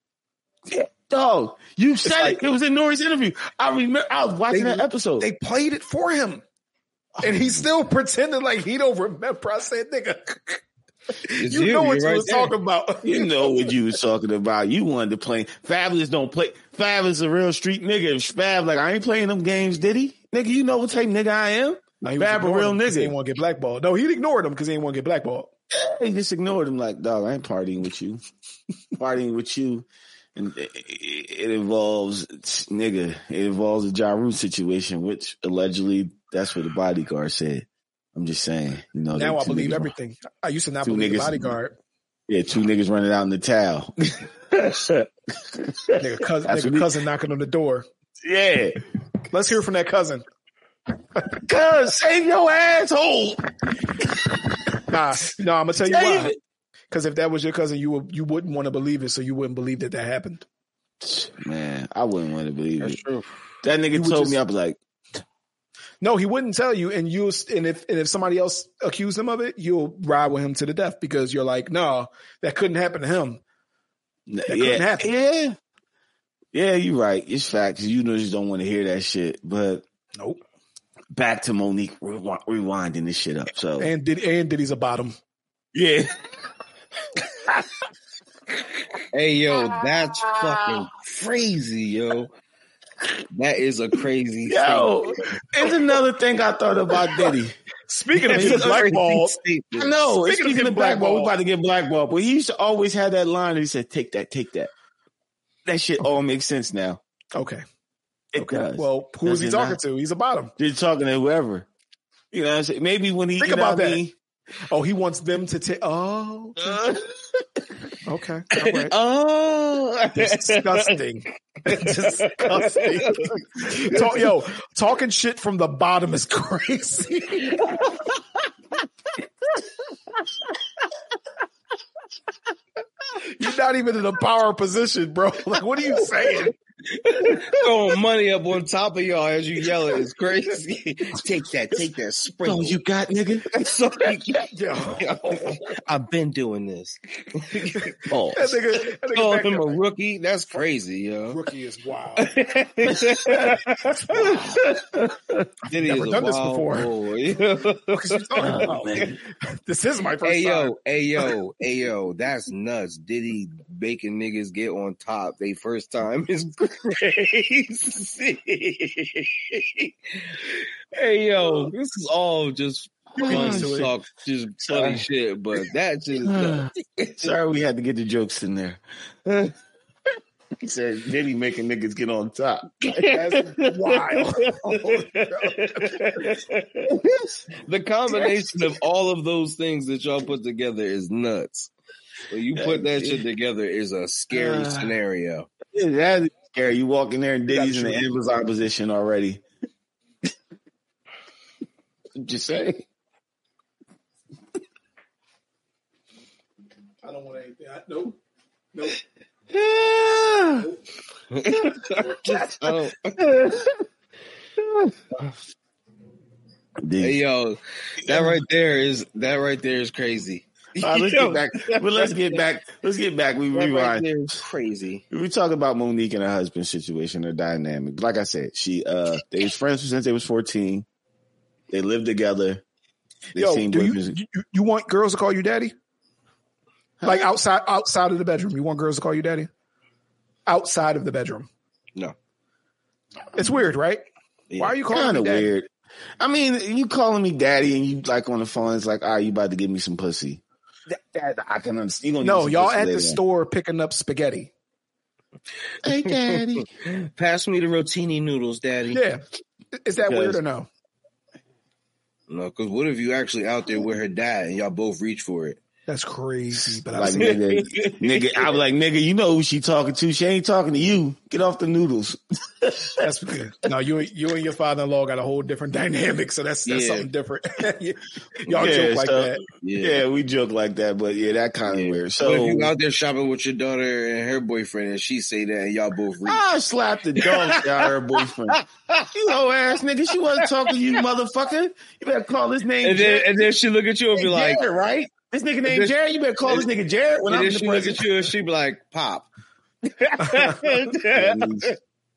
Dog, you said like- it. It was in Nori's interview. I remember. I was watching They- that episode. They played it for him, and he still pretended like he don't remember. I said, "Nigga, *laughs* You know what you're right was there. talking about." *laughs* you know what you was talking about. You wanted to play. Fabolous don't play. Fab is a real street nigga. If Fab like I ain't playing them games, did he? Nigga, you know what type nigga I am. No, Fab a real 'cause He nigga. didn't want to get blackballed. No, he ignored him because he didn't want to get blackballed. He just ignored him like, dog, I ain't partying with you. *laughs* partying with you. And it, involves, nigga, it involves a Ja Rule situation, which allegedly that's what the bodyguard said. I'm just saying, you know. now I believe everything. I used to not two believe niggas- bodyguard. Yeah, two niggas running out in the towel. *laughs* *laughs* Nigga, cousin, nigga, cousin knocking on the door. yeah. Let's hear from that cousin. *laughs* Cuz, save your asshole. Nah, no, I'm gonna tell you Save why. Because if that was your cousin, you would you wouldn't want to believe it, so you wouldn't believe that that happened. Man, I wouldn't want to believe That's it. true. That nigga would told just- me, I was like, No, he wouldn't tell you, and you and if and if somebody else accused him of it, you'll ride with him to the death because you're like, no, that couldn't happen to him. yeah, couldn't happen. yeah. Yeah, you're right. It's fact. 'cause You know, just don't want to hear that shit. But Nope. back to Mo'Nique rewi- rewinding this shit up. So And did and Diddy's a bottom. yeah, *laughs* Hey yo, that's *laughs* fucking crazy, yo. That is a crazy. yo, it's another thing I thought about Diddy. Speaking of It's getting a crazy blackballed. I know. Speaking of Speaking, getting of blackball, we blackballed. about to get blackball. But he used to always have that line. He said, "Take that, take that." That shit all makes sense now. okay, It okay. does. Well, who Does is he talking not? to? He's a bottom. You're talking to whoever. You know what I'm saying? Maybe when he Think you know about what I that. mean? Oh, he wants them to take. Oh, uh. okay, all right. *laughs* Oh, disgusting, *laughs* disgusting. Talk, yo, talking shit from the bottom is crazy. *laughs* You're not even in a power position, bro. Like, what are you saying? *laughs* Throwing money up on top of y'all as you yell it is crazy. *laughs* take that, take that, sprinkle. Oh, you got nigga? *laughs* So- Yo, I've been doing this. Oh, that nigga, that nigga Call him there, a rookie. That's crazy, yo. rookie is wild. Diddy Never is a done this before. boy. What you talking Oh, about? This is my first hey time. yo, hey yo, hey yo, that's nuts. Diddy making niggas get on top they first mm. time *laughs* is crazy. hey yo, this is all just fun talk, just funny uh, shit, but that just uh, *laughs* Sorry, we had to get the jokes in there. *laughs* he said, Diddy making niggas get on top. That's wild. the combination of all of those things that y'all put together is nuts. When you put that shit together, is a scary uh, scenario. Yeah, that is scary. You walk in there and Diddy's in the Amazon position already. *laughs* Just say. I don't want anything. I, nope. Nope. Just, *laughs* oh. hey yo, that right there is that right there is crazy. *laughs* Right, let's get back. But let's get back. Let's get back. We rewind. Right there is crazy. We talk about Mo'Nique and her husband situation, their dynamic. Like I said, she uh they was friends since they was fourteen. They lived together. They Yo, do you, you, you want girls to call you daddy? Like outside outside of the bedroom, you want girls to call you daddy? Outside of the bedroom, no. It's weird, right? Yeah. Why are you calling Kinda me daddy? weird. I mean, you calling me daddy and you like on the phone, it's like, ah, right, you about to give me some pussy. That, that I can understand. No, y'all at the store picking up spaghetti. Hey, daddy. *laughs* Pass me the rotini noodles, daddy. Yeah. Is that weird or no? No, because what if you actually out there with her dad and y'all both reach for it? That's crazy. But like nigga, nigga, I was like, nigga, you know who she talking to? She ain't talking to you. Get off the noodles. *laughs* that's good. No, you you and your father in law got a whole different dynamic, so that's that's yeah. something different. *laughs* Y'all yeah, joke like so, that. Yeah. yeah. we joke like that, but yeah, that kind of weird. So but if you out there shopping with your daughter and her boyfriend, and she say that, and y'all both reach. I slapped the dog out of her boyfriend. *laughs* you old ass nigga, she wasn't talking to you, motherfucker. You better call his name. And then, and then she look at you and be like, right? This nigga named this, Jared. You better call this nigga Jared. When I'm she look at you and she be like, "Pop." *laughs* pop,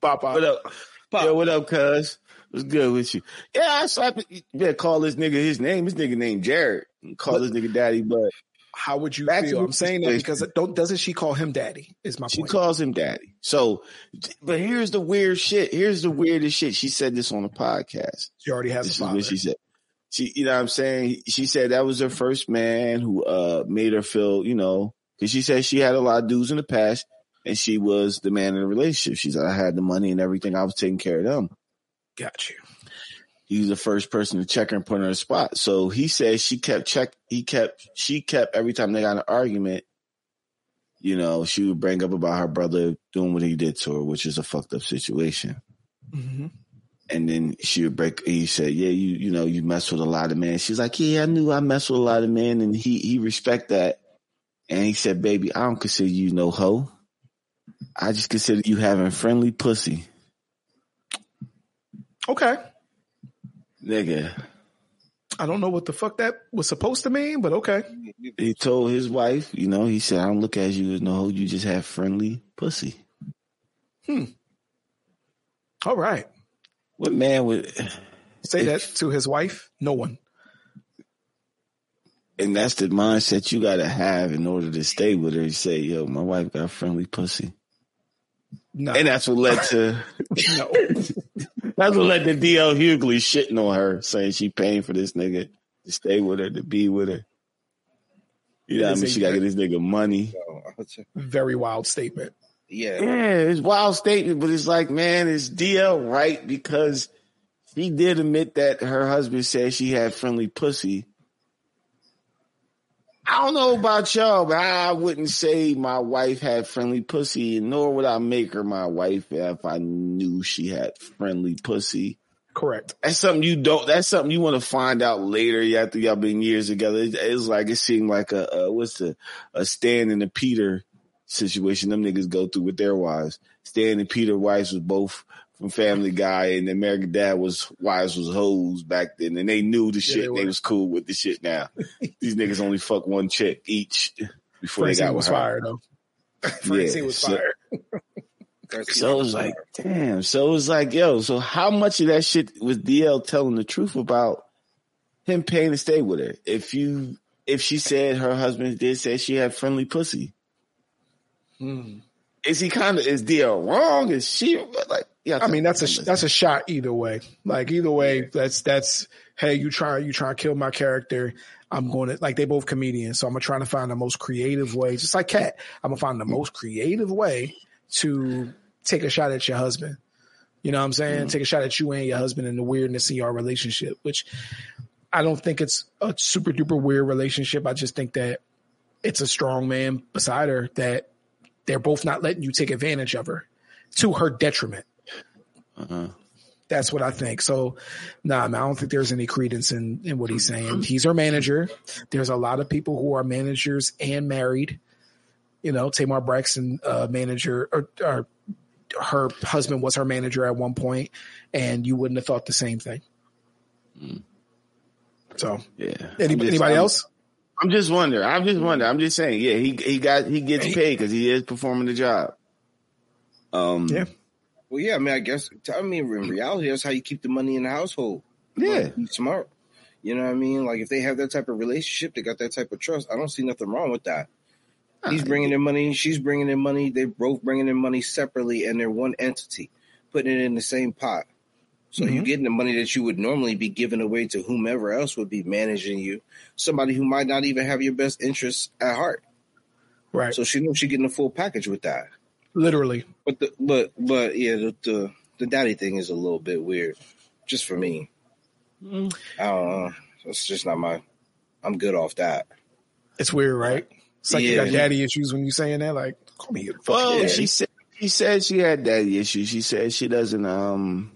pop. What up? Pop. Yo, what up, cuz? What's good with you? Yeah, I slapped You better call this nigga his name. This nigga named Jared. Call this nigga daddy, but how would you feel? I'm saying that because don't doesn't she call him daddy? Is my she point. calls him daddy. So, but here's the weird shit. Here's the weirdest shit. She said this on the podcast. She already has this a father. Is what she said she, you know what I'm saying? She said that was her first man who, uh, made her feel, you know, cause she said she had a lot of dudes in the past and she was the man in the relationship. She said, I had the money and everything. I was taking care of them. Got you. He was the first person to check her and put her in a spot. So he said she kept check, he kept, she kept every time they got an argument, you know, she would bring up about her brother doing what he did to her, which is a fucked up situation. Mm-hmm. And then she would break. He said, "Yeah, you you know you mess with a lot of men." She's like, "Yeah, I knew I mess with a lot of men," and he he respect that. And he said, "Baby, I don't consider you no hoe. I just consider you having friendly pussy." Okay, nigga. I don't know what the fuck that was supposed to mean, but okay. He told his wife, you know, he said, "I don't look at you as no hoe. You just have friendly pussy." Hmm. All right. What man would say that to his wife? No one. And that's the mindset you got to have in order to stay with her. You say, "Yo, my wife got friendly pussy." No. And that's what led to *laughs* *laughs* no. that's what led to DL Hughley shitting on her, saying she paying for this nigga to stay with her, to be with her. You know what I mean? She gotta get this nigga money. Very wild statement. Yeah. Yeah, it's wild statement, but it's like, man, is DL right? Because she did admit that her husband said she had friendly pussy. I don't know about y'all, but I wouldn't say my wife had friendly pussy, nor would I make her my wife if I knew she had friendly pussy. Correct. That's something you don't. That's something you want to find out later after y'all been years together. it's like it seemed like a, a what's the a Stan and a Peter situation them niggas go through with their wives. Stan and Peter wives was both from Family Guy, and American Dad was wives was hoes back then, and they knew the shit. Yeah, they, they, was cool with the shit. Now *laughs* these niggas only fuck one chick each before Francine they got was her. fired though. Francine *laughs* yeah, was so, fired. *laughs* so it was like, damn. So it was like, yo. So how much of that shit was DL telling the truth about him paying to stay with her? If you, if she said her husband did say she had friendly pussy, Mm. Is he kind of is DL wrong? Is she like? Yeah, I mean that's a that's a shot either way. Like either way, that's that's hey, you try you try to kill my character. I'm going to like they both comedians, so I'm gonna try to find the most creative way. Just like Katt, I'm gonna find the most creative way to take a shot at your husband. You know what I'm saying? Mm. Take a shot at you and your husband and the weirdness in your relationship, which I don't think it's a super duper weird relationship. I just think that it's a strong man beside her that they're both not letting you take advantage of her to her detriment. Uh-huh. That's what I think. So, nah, man, I don't think there's any credence in, in what he's saying. He's her manager. There's a lot of people who are managers and married. You know, Tamar Braxton, uh, manager, or, or her husband was her manager at one point, and you wouldn't have thought the same thing. Mm. So, yeah. Any, just, anybody I'm, else? I'm just wondering. I'm just wondering. I'm just saying. Yeah, he he got he gets paid because he is performing the job. Um. Yeah. Well, yeah. I mean, I guess. I mean, in reality, that's how you keep the money in the household. Yeah. Like, smart. You know what I mean? Like if they have that type of relationship, they got that type of trust. I don't see nothing wrong with that. He's bringing in money. She's bringing in money. They're both bringing in money separately, and they're one entity, putting it in the same pot. So mm-hmm. you're getting the money that you would normally be giving away to whomever else would be managing you, somebody who might not even have your best interests at heart. Right. So she knows she's getting the full package with that. Literally. But the but but yeah, the the, the daddy thing is a little bit weird, just for me. Mm. I don't know. It's just not my. I'm good off that. It's weird, right? It's like yeah. you got daddy issues when you saying that. Like, call me. Well, she said she said she had daddy issues. She said she doesn't um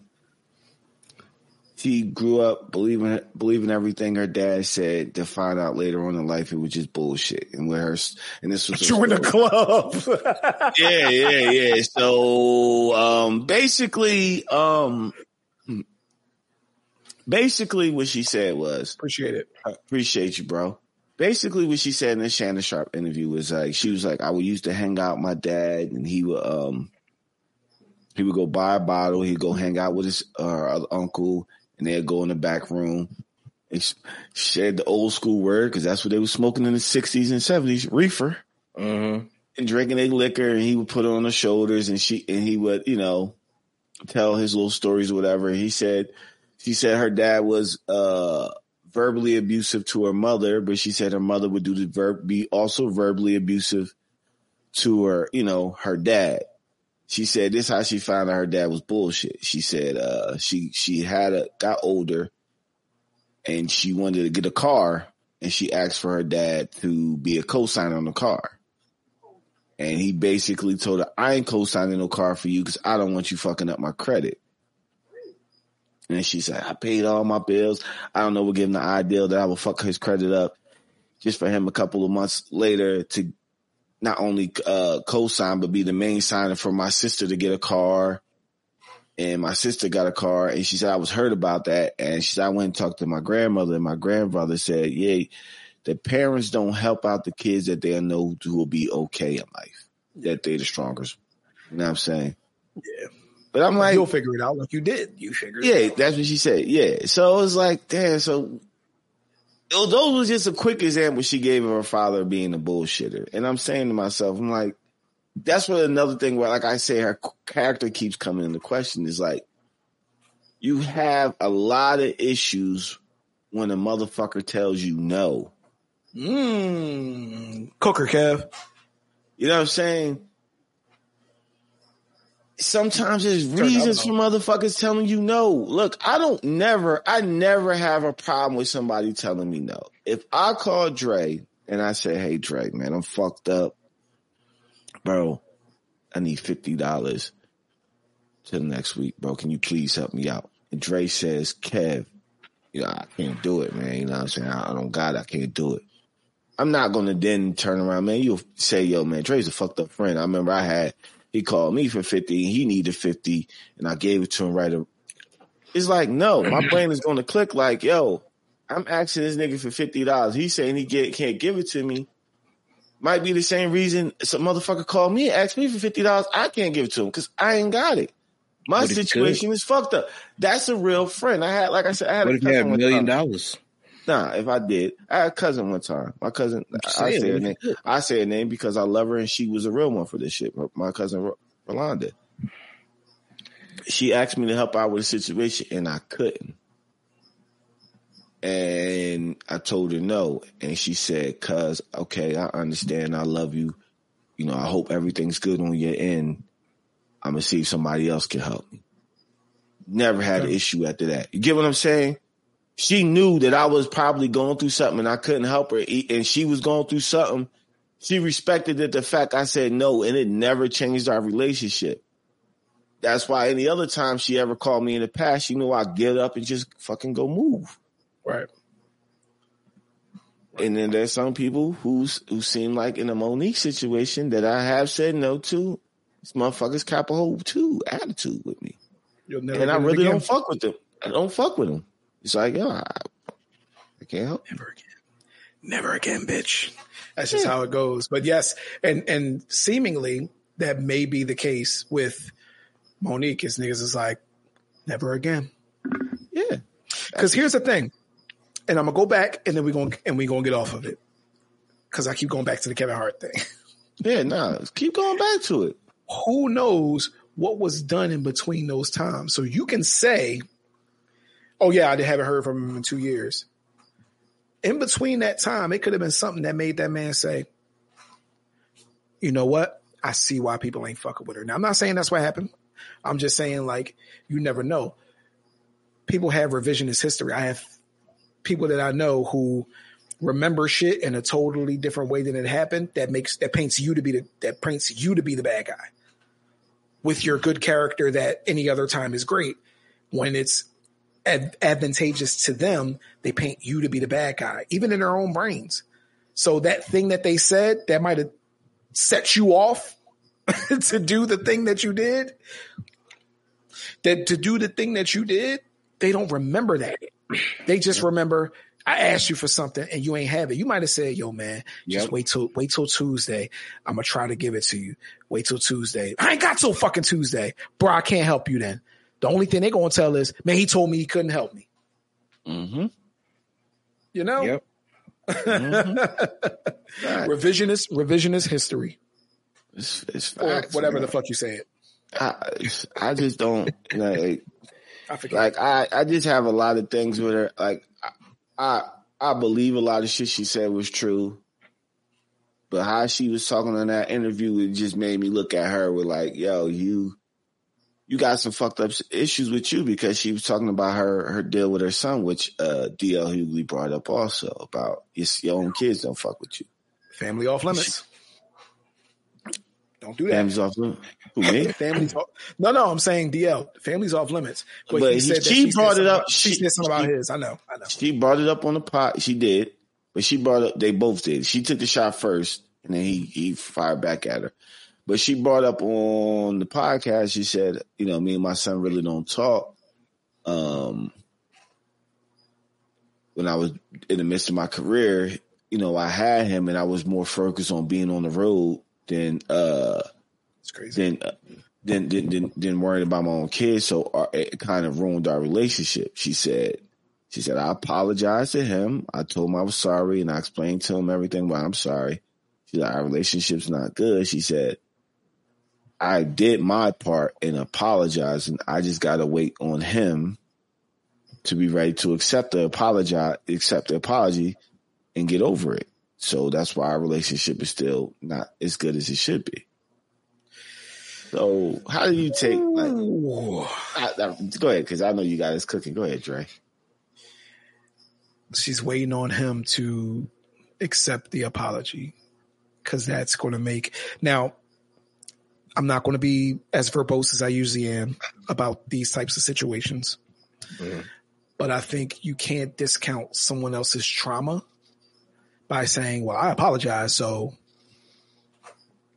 she grew up believing believing everything her dad said to find out later on in life it was just bullshit. And with her, and this was *laughs* join the club. *laughs* yeah, yeah, yeah. So um, basically, um, basically, what she said was appreciate it. Appreciate you, bro. Basically, what she said in the Shannon Sharpe interview was like she was like, I would used to hang out with my dad, and he would um he would go buy a bottle, he'd go hang out with his uh, uncle and they'd go in the back room and shared the old school word because that's what they were smoking in the 60s and 70s reefer. Mm-hmm. and drinking a liquor and he would put it on her shoulders and she and he would you know tell his little stories or whatever. He said she said her dad was uh verbally abusive to her mother but she said her mother would do the verb be also verbally abusive to her you know her dad she said this is how she found out her dad was bullshit. She said uh, she she had a got older and she wanted to get a car and she asked for her dad to be a co-signer on the car. And he basically told her, I ain't co-signing no car for you because I don't want you fucking up my credit. And she said, I paid all my bills. I don't know, we'll give him the idea that I will fuck his credit up just for him a couple of months later to not only uh, co-sign but be the main signer for my sister to get a car. And my sister got a car, and she said I was hurt about that. And she said I went and talked to my grandmother, and my grandfather said, "Yeah, the parents don't help out the kids that they know who will be okay in life. That they're the strongest." You know what I'm saying? Yeah. But I'm like, you'll figure it out like you did. You figured. It out. Yeah, that's what she said. Yeah. So it was like, damn. So those was just a quick example she gave of her father being a bullshitter. And I'm saying to myself, I'm like, that's what another thing where, like I say, her character keeps coming into question is like, you have a lot of issues when a motherfucker tells you no. Mmm. Cooker, Kev. You know what I'm saying? Sometimes there's reasons for motherfuckers telling you no. Look, I don't never, I never have a problem with somebody telling me no. If I call Dre and I say, Hey Dre, man, I'm fucked up. Bro, I need $50 till next week, bro. Can you please help me out? And Dre says, Kev, you know, I can't do it, man. You know what I'm saying? I, don't got it. I can't do it. I'm not going to then turn around, man. You'll say, yo, man, Dre's a fucked up friend. I remember I had he called me for 50 he needed 50 and I gave it to him right. It's like, no, my mm-hmm. brain is going to click like, yo, I'm asking this nigga for $50. He's saying he get, can't give it to me. Might be the same reason some motherfucker called me and asked me for $50. I can't give it to him because I ain't got it. My situation is fucked up. That's a real friend. I had, like I said, I had what a if you had a million dollars? Nah, if I did, I had a cousin one time. My cousin, I say her name. I say her name because I love her and she was a real one for this shit. My cousin Rolanda. She asked me to help out with a situation and I couldn't. And I told her no. And she said, cuz, okay, I understand. I love you. You know, I hope everything's good on your end. I'm gonna see if somebody else can help me. Never had an issue after that. You get what I'm saying? She knew that I was probably going through something and I couldn't help her. And she was going through something She respected it, the fact I said no, and it never changed our relationship. That's why any other time she ever called me in the past, she knew I'd get up and just fucking go move. Right. And then there's some people who's who seem like in a Mo'Nique situation that I have said no to. This motherfuckers cap a whole two attitude with me. and I really don't fuck with them. I don't fuck with them. It's like, yo, I, I can't help. Never again. Never again, bitch. That's just yeah. how it goes. But yes, and and seemingly that may be the case with Mo'Nique. Is niggas is like, never again. Yeah. Because here's the thing and I'm gonna go back and then we're gonna and we're gonna get off of it. Cause I keep going back to the Kevin Hart thing. *laughs* Yeah, no, nah, keep going back to it. Who knows what was done in between those times? So you can say, Oh yeah, I haven't heard from him in two years. In between that time, it could have been something that made that man say, you know what? I see why people ain't fucking with her. Now I'm not saying that's what happened. I'm just saying like you never know. People have revisionist history. I have people that I know who remember shit in a totally different way than it happened that makes that paints you to be the that paints you to be the bad guy with your good character that any other time is great when it's ad- advantageous to them they paint you to be the bad guy even in their own brains so that thing that they said that might have set you off *laughs* to do the thing that you did that to do the thing that you did they don't remember that they just remember I asked you for something and you ain't have it. You might have said, "Yo, man, just yep. wait till wait till Tuesday. I'm gonna try to give it to you. Wait till Tuesday. I ain't got till fucking Tuesday, bro. I can't help you then. The only thing they're gonna tell is, man, he told me he couldn't help me. Mm-hmm. You know. Yep. mm-hmm. *laughs* revisionist revisionist history. It's, it's facts, whatever man. the fuck you say it. I I just don't like I forget. Like I, I just have a lot of things with her. Like I, I, I believe a lot of shit she said was true, but how she was talking in that interview, it just made me look at her with like, yo, you, you got some fucked up issues with you because she was talking about her her deal with her son, which uh DL Hughley brought up also about your, your own kids don't fuck with you. Family off limits. Don't do that. Family's off limits. Who me? *laughs* Family's off. No, no, I'm saying DL. Family's off limits. But, but he, said she, brought it up. She, she said something about his. I know. I know. She brought it up on the pot. She did, but she brought up. They both did. She took the shot first, and then he he fired back at her. But she brought up on the podcast. She said, "You know, me and my son really don't talk." Um, when I was in the midst of my career, you know, I had him, and I was more focused on being on the road than uh, it's crazy. Than, uh, than, than, than, than worrying about my own kids. So our, it kind of ruined our relationship. She said, she said, I apologized to him. I told him I was sorry and I explained to him everything why I'm sorry. She said, our relationship's not good. She said, I did my part in apologizing. I just got to wait on him to be ready to accept the apologize, accept the apology and get over it. So that's why our relationship is still not as good as it should be. So how do you take like I, I, go ahead because I know you got us cooking. Go ahead, Dre. She's waiting on him to accept the apology because that's going to make now. I'm not going to be as verbose as I usually am about these types of situations, mm-hmm. but I think you can't discount someone else's trauma by saying, well, I apologize. So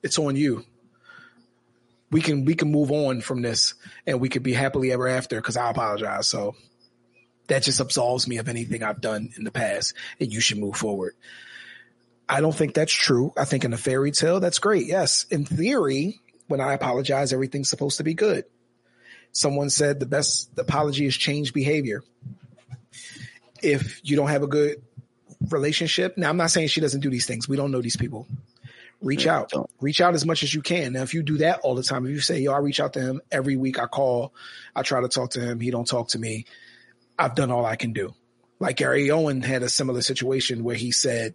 it's on you. We can, we can move on from this and we could be happily ever after because I apologize. So that just absolves me of anything I've done in the past and you should move forward. I don't think that's true. I think in a fairy tale, that's great. Yes. In theory, when I apologize, everything's supposed to be good. Someone said the best apology is change behavior. If you don't have a good relationship. Now, I'm not saying she doesn't do these things. We don't know these people. Reach out, reach out as much as you can. Now, if you do that all the time, if you say, yo, I reach out to him every week, I call, I try to talk to him. He don't talk to me. I've done all I can do. Like Gary Owen had a similar situation where he said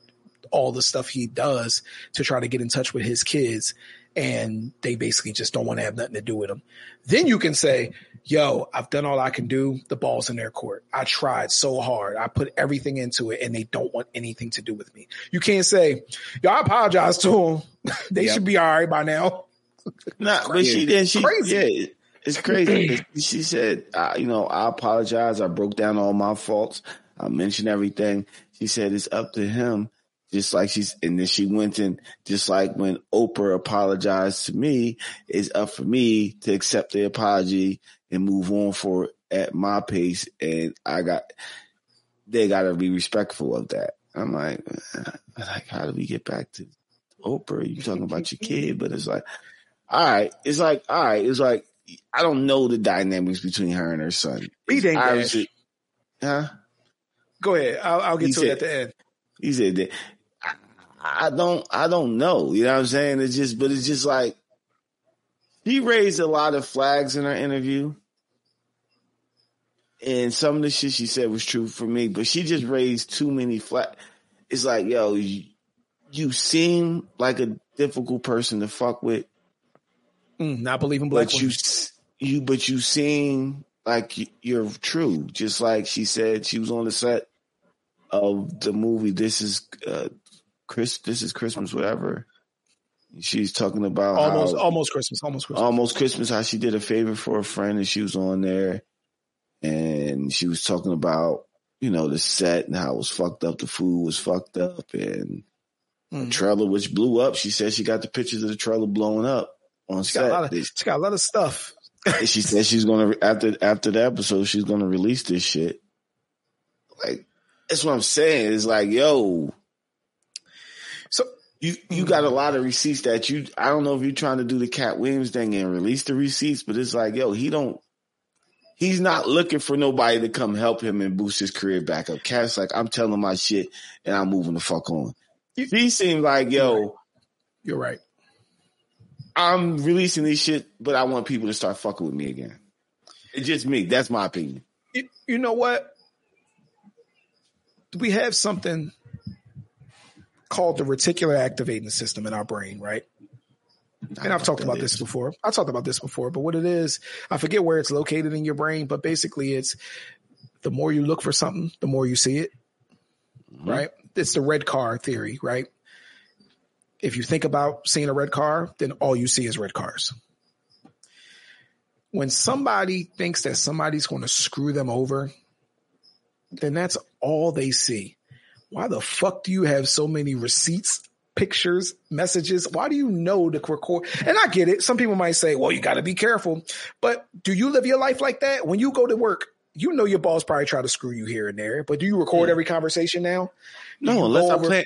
all the stuff he does to try to get in touch with his kids and they basically just don't want to have nothing to do with them. Then you can say, yo, I've done all I can do. The ball's in their court. I tried so hard. I put everything into it and they don't want anything to do with me. You can't say, yo, I apologize to them. *laughs* they yep. should be all right by now. *laughs* nah, but she did. She, crazy. Yeah, it's crazy. *clears throat* she said, uh, you know, I apologize. I broke down all my faults. I mentioned everything. She said it's up to him just like she's, and then she went and just like when Oprah apologized to me, it's up for me to accept the apology and move on for at my pace. And I got, they got to be respectful of that. I'm like, uh, like, how do we get back to Oprah? You talking about your kid, but it's like, all right, it's like, all right, it's like, I don't know the dynamics between her and her son. Be Huh? Go ahead. I'll, I'll get he to said, it at the end. He said that I don't, I don't know. You know what I'm saying? It's just, but it's just like, he raised a lot of flags in her interview. And some of the shit she said was true for me, but she just raised too many flags. It's like, yo, you, you, seem like a difficult person to fuck with. Mm, not believing black but you, you, but you seem like you're true. Just like she said, she was on the set of the movie. This is uh, Chris, this is Christmas, whatever. She's talking about almost, how, almost Christmas, almost Christmas, almost Christmas. How she did a favor for a friend, and she was on there, and she was talking about you know the set and how it was fucked up. The food was fucked up, and mm-hmm. trailer which blew up. She said she got the pictures of the trailer blowing up on she set. Got of, she got a lot of stuff. she said she's gonna after after the episode she's gonna release this shit. Like that's what I'm saying. It's like yo, you you hmm. got a lot of receipts that you I don't know if you're trying to do the Katt Williams thing and release the receipts, but it's like, yo, he don't he's not looking for nobody to come help him and boost his career back up. Katt's like, I'm telling my shit and I'm moving the fuck on. He seems like, yo, you're right. I'm releasing this shit, but I want people to start fucking with me again. It's just me. That's my opinion. You, you know what? We have something called the reticular activating system in our brain, right? And I've talked about this before. I talked about this before, but what it is, I forget where it's located in your brain, but basically it's the more you look for something, the more you see it. Mm-hmm. Right? It's the red car theory, right? If you think about seeing a red car, then all you see is red cars. When somebody thinks that somebody's going to screw them over, then that's all they see why the fuck do you have so many receipts, pictures, messages? Why do you know to record? And I get it. Some people might say, well, you got to be careful. But do you live your life like that? When you go to work, you know your boss probably try to screw you here and there, but do you record yeah. every conversation now? No, unless I play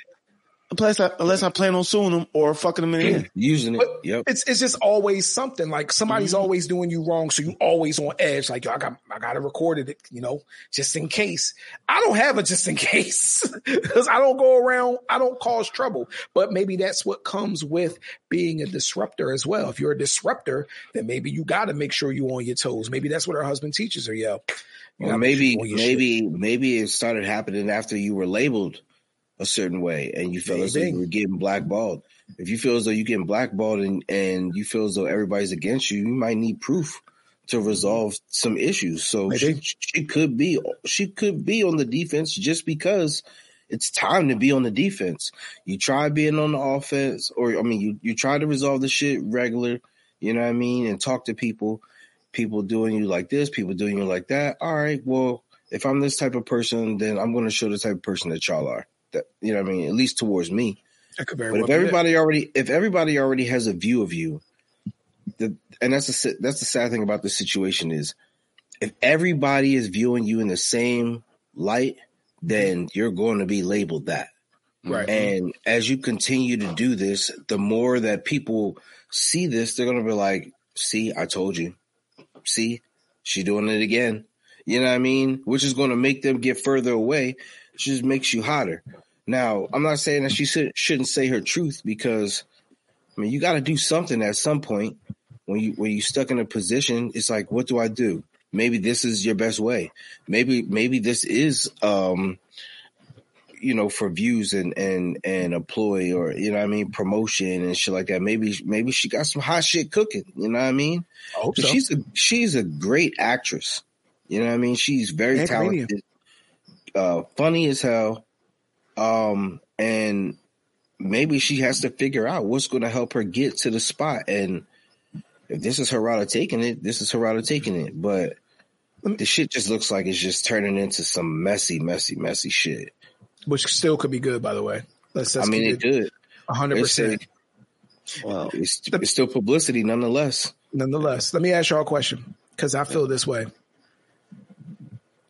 Unless I, unless I plan on suing them or fucking them in the end. Using it. But yep. It's it's just always something. Like somebody's mm-hmm. always doing you wrong. So you always on edge. Like, yo, I got I gotta record it, you know, just in case. I don't have a just in *laughs* case. Because I don't go around, I don't cause trouble. But maybe that's what comes with being a disruptor as well. If you're a disruptor, then maybe you gotta make sure you're on your toes. Maybe that's what her husband teaches her, yo. Or maybe maybe shit. maybe it started happening after you were labeled a certain way and you feel as though you were getting blackballed. If you feel as though you're getting blackballed and, and you feel as though everybody's against you, you might need proof to resolve some issues. So she, she, could be she could be on the defense just because it's time to be on the defense. You try being on the offense, or I mean, you you try to resolve the shit regular. You know what I mean, and talk to people. People doing you like this, people doing you like that. All right, well, if I'm this type of person, then I'm going to show the type of person that y'all are. That you know, what I mean, at least towards me. but well if everybody already, if everybody already has a view of you, the and that's the that's the sad thing about the situation is, if everybody is viewing you in the same light, then you're going to be labeled that. Right. And as you continue to do this, the more that people see this, they're going to be like, see, I told you. See, she doing it again. You know what I mean? Which is going to make them get further away It just makes you hotter. Now, I'm not saying that she should, shouldn't say her truth because, I mean, you got to do something at some point when you when you stuck in a position. It's like, what do I do? Maybe this is your best way. Maybe maybe this is um you know, for views and and and a ploy or you know what I mean, promotion and shit like that. Maybe maybe she got some hot shit cooking. You know what I mean? I hope so. She's a she's a great actress. You know what I mean? She's very And talented, uh, funny as hell, um, and maybe she has to figure out what's going to help her get to the spot. And if this is her route of taking it, this is her route of taking it. But the shit just looks like it's just turning into some messy, messy, messy shit. which still could be good, by the way. Let's, let's I mean, keep it could. hundred percent. Wow. It's, it's still publicity, nonetheless. Nonetheless, let me ask y'all a question because I feel this way.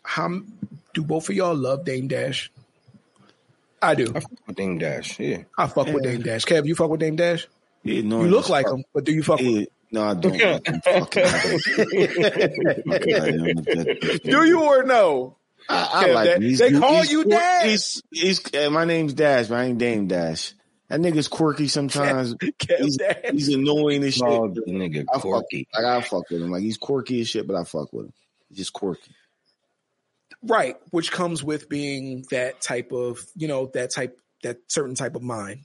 How do both of y'all love Dame Dash? I do. I fuck with Dame Dash. Yeah. I fuck with Yeah. Dame Dash. Kev, you fuck with Dame Dash? Yeah, no, You look like fuck- him, but do you fuck with? Yeah, no, I don't. *laughs* I'm *laughs* Do you or no? I, I Kev, like they- him. He's they good. call He's you Dash. He's, he's, uh, my name's Dash, but I ain't Dame Dash. That nigga's quirky sometimes. *laughs* Kev He's, Dash. he's annoying as shit. Oh, the nigga I fuck, quirky. like I fuck with him. Like he's quirky as shit, but I fuck with him. He's just quirky. Right, which comes with being that type of, you know, that type, that certain type of mind.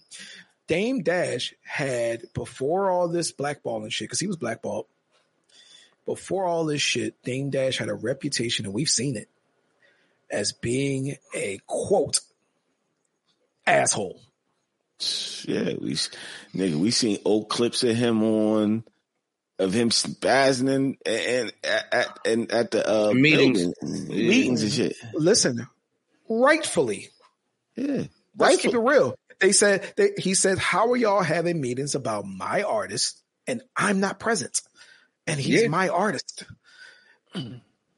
Dame Dash had before all this blackballing shit, because he was blackballed. Before all this shit, Dame Dash had a reputation, and we've seen it, as being a quote asshole. Yeah, we nigga, we seen old clips of him on of him spazzing and and at and at the uh Meetings. building. meetings and shit. Listen, rightfully, Yeah, Let's keep it real. They said they, he said, "How are y'all having meetings about my artist and I'm not present, and he's Yeah. my artist?"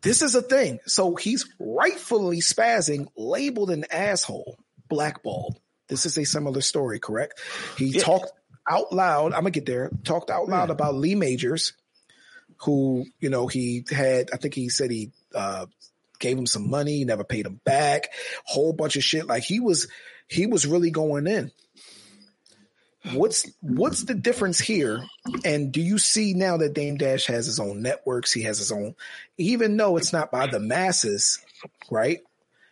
This is a thing. So he's rightfully spazzing, labeled an asshole, blackballed. This is a similar story, correct? He Yeah. talked out loud. I'm gonna get there. Talked out loud about Lee Majors, who you know he had. I think he said he uh, gave him some money, never paid him back, whole bunch of shit. Like he was, he was really going in. What's what's the difference here? And do you see now that Dame Dash has his own networks? He has his own, even though it's not by the masses, right?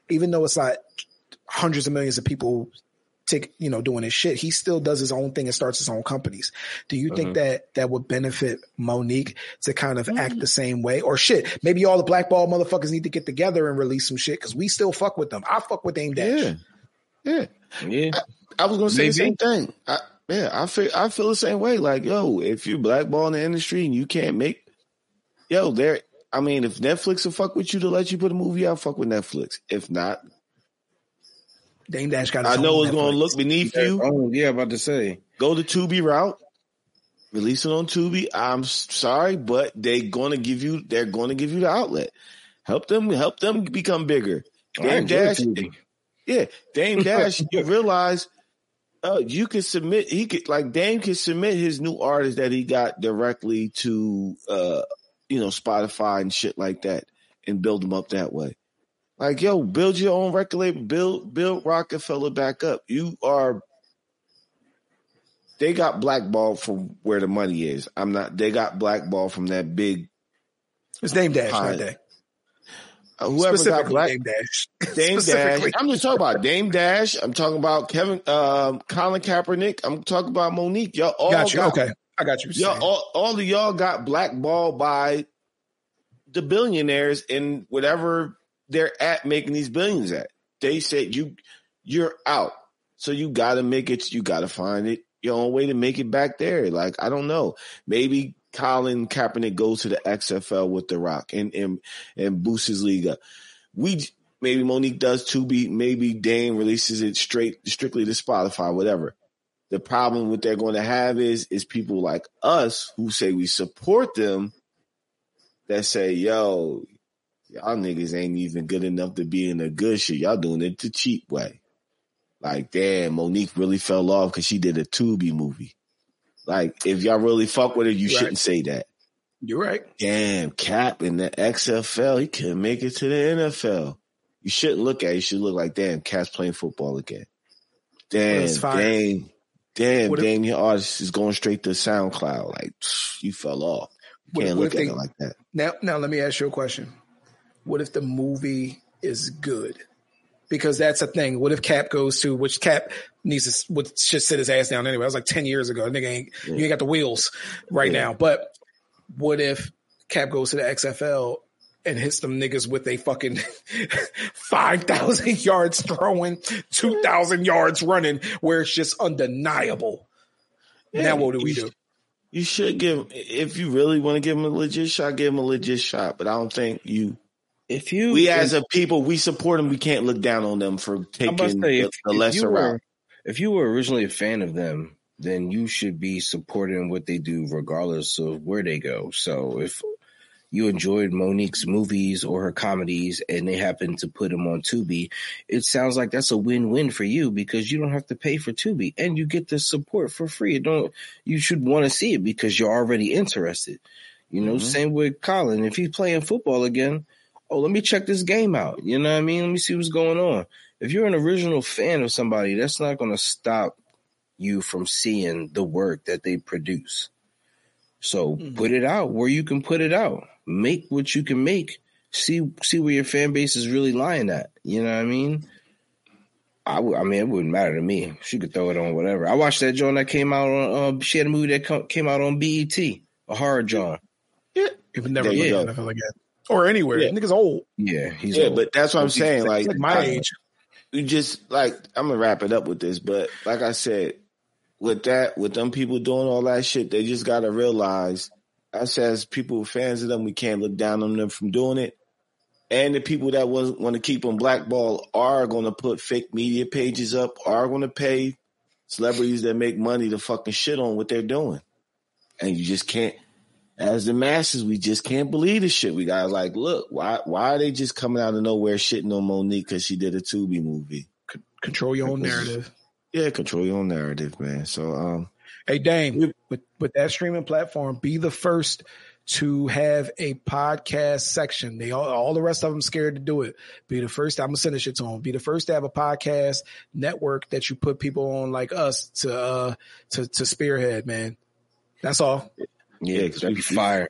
Even though it's not hundreds of millions of people take you know doing his shit, he still does his own thing and starts his own companies. Do you think mm-hmm. that that would benefit Mo'Nique to kind of act mm-hmm. the same way? Or shit, maybe all the blackball motherfuckers need to get together and release some shit because we still fuck with them. I fuck with Dame Dash. Yeah, yeah. Yeah. I was gonna say the same thing. I, yeah, I feel I feel the same way. Like, yo, if you blackball in the industry and you can't make, yo, there. I mean, if Netflix will fuck with you to let you put a movie out, fuck with Netflix. If not, Dame Dash got. His I know it's gonna look beneath you. Oh, yeah, about to say. Go the Tubi route. Release it on Tubi. I'm sorry, but they're gonna give you. They're gonna give you the outlet. Help them. Help them become bigger. I Dame Dash. Tubi. Yeah, Dame *laughs* Dash. you realize, uh, you can submit. He could like Dame can submit his new artist that he got directly to, uh, you know, Spotify and shit like that, and build them up that way. Like, yo, build your own record label. Build, build Roc-A-Fella back up. You are. They got blackballed from where the money is. I'm not. They got blackballed from that big. It's Dame Dash, Hi. not Day. Uh, whoever got black, Dame Dash. *laughs* Dame Dash. I'm just talking about Dame Dash. I'm talking about Kevin, um, Colin Kaepernick. I'm talking about Mo'Nique. Y'all all got you. got, okay, I got you. Y'all all, all of y'all got blackballed by the billionaires in whatever they're at making these billions at. They said you you're out. So you gotta make it, you gotta find it your own way to make it back there. Like, I don't know. Maybe Colin Kaepernick goes to the XFL with The Rock and and, and boosts his league up. We maybe Mo'Nique does too. Be maybe Dame releases it straight strictly to Spotify, whatever. The problem what they're going to have is is people like us who say we support them that say, "Yo, y'all niggas ain't even good enough to be in the good shit. Y'all doing it the cheap way." Like, damn, Mo'Nique really fell off because she did a Tubi movie. Like, if y'all really fuck with her, you shouldn't say that. You're right. Damn, Cap in the XFL, he couldn't make it to the NFL. You shouldn't look at it. You should look like, damn, Cap's playing football again. Damn, damn, damn, What if- damn, your artist is going straight to SoundCloud. Like, *sniffs* you fell off. You What- can't what look at they- it like that. Now, now let me ask you a question. What if the movie is good because that's a thing. What if Cap goes to which Cap needs to would just sit his ass down anyway? I was like ten years ago. Nigga ain't yeah. you ain't got the wheels right yeah. now. But what if Cap goes to the XFL and hits them niggas with a fucking *laughs* five thousand *laughs* yards throwing, two thousand yards running, where it's just undeniable. Yeah, now what do we do? You should give if you really want to give him a legit shot, give him a legit shot. But I don't think you if you we as a people we support them, we can't look down on them for taking say, the, if, the lesser were, route. If you were originally a fan of them, then you should be supporting what they do regardless of where they go. So if you enjoyed Mo'Nique's movies or her comedies and they happen to put them on Tubi, it sounds like that's a win-win for you because you don't have to pay for Tubi and you get the support for free. It don't you should want to see it because you're already interested. You know, mm-hmm. same with Colin. If he's playing football again, oh, let me check this game out. You know what I mean? Let me see what's going on. If you're an original fan of somebody, that's not going to stop you from seeing the work that they produce. So mm-hmm. put it out where you can put it out. Make what you can make. See see where your fan base is really lying at. You know what I mean? I, w- I mean, it wouldn't matter to me. She could throw it on whatever. I watched that joint that came out on. Uh, she had a movie that co- came out on BET, a horror joint. Yeah, it would never yeah. like that or anywhere. Yeah. Nigga's old. Yeah, he's yeah, old. but that's what I'm saying. Like, like my I, age. You just like I'm gonna wrap it up with this, but like I said, with that, with them people doing all that shit, they just gotta realize us as people fans of them, we can't look down on them from doing it. And the people that want, want to keep them blackball are going to put fake media pages up, are going to pay celebrities that make money to fucking shit on what they're doing. And you just can't, as the masses, we just can't believe the shit. We got like, look, why why are they just coming out of nowhere shitting on Mo'Nique because she did a Tubi movie? C- control your own narrative. Yeah, control your own narrative, man. So, um, hey, Dame, with with that streaming platform, be the first to have a podcast section. They all, all the rest of them scared to do it. Be the first. I'm gonna send this shit to them. Be the first to have a podcast network that you put people on like us to uh to to spearhead, man. That's all. Yeah, because we fire.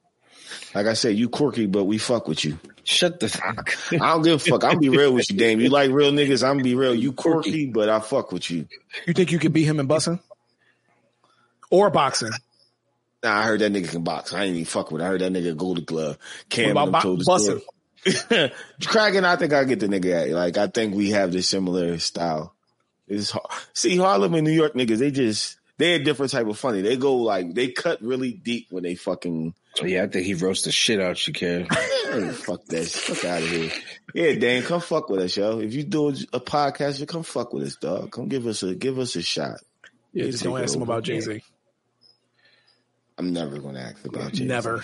Like I said, you quirky, but we fuck with you. Shut the fuck. *laughs* I don't give a fuck. I'm be real with you, Dame. You like real niggas? I'm be real. You *laughs* quirky, but I fuck with you. You think you could beat him in bussing or boxing? Nah, I heard that nigga can box. I ain't even fuck with. It. I heard that nigga go to glove. Cam what about told bussing? Kraken, I think I get the nigga at. Like I think we have the similar style. It's hard. see Harlem and New York niggas. They just they're a different type of funny. They go like they cut really deep when they fucking. Yeah, I think he roasts the shit out you, *laughs* can. fuck that. Fuck out of here. Yeah, Dan, come fuck with us, yo. If you do a podcast, you come fuck with us, dog. Come give us a give us a shot. Yeah, just don't ask him about Jay Z. I'm never going to ask about Jay. Z. Never.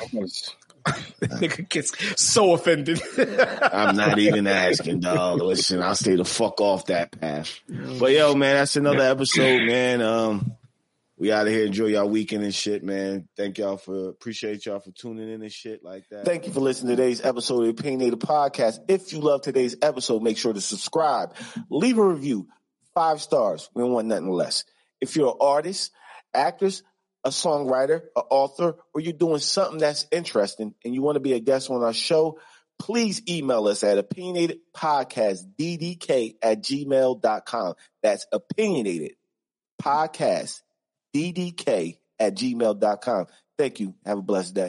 Nigga gets so offended. *laughs* I'm not even *laughs* asking, dog. Listen, I'll stay the fuck off that path. But yo, man, that's another episode, man. Um, we out of here. Enjoy y'all weekend and shit, man. Thank y'all for appreciate y'all for tuning in and shit like that. Thank you for listening to today's episode of the Opinionated Podcast. If you love today's episode, make sure to subscribe, leave a review, five stars. We don't want nothing less. If you're an artist, actress, a songwriter, an author, or you're doing something that's interesting and you want to be a guest on our show, please email us at opinionatedpodcastddk at gmail.com. That's opinionated podcast ddk at gmail.com. Thank you. Have a blessed day.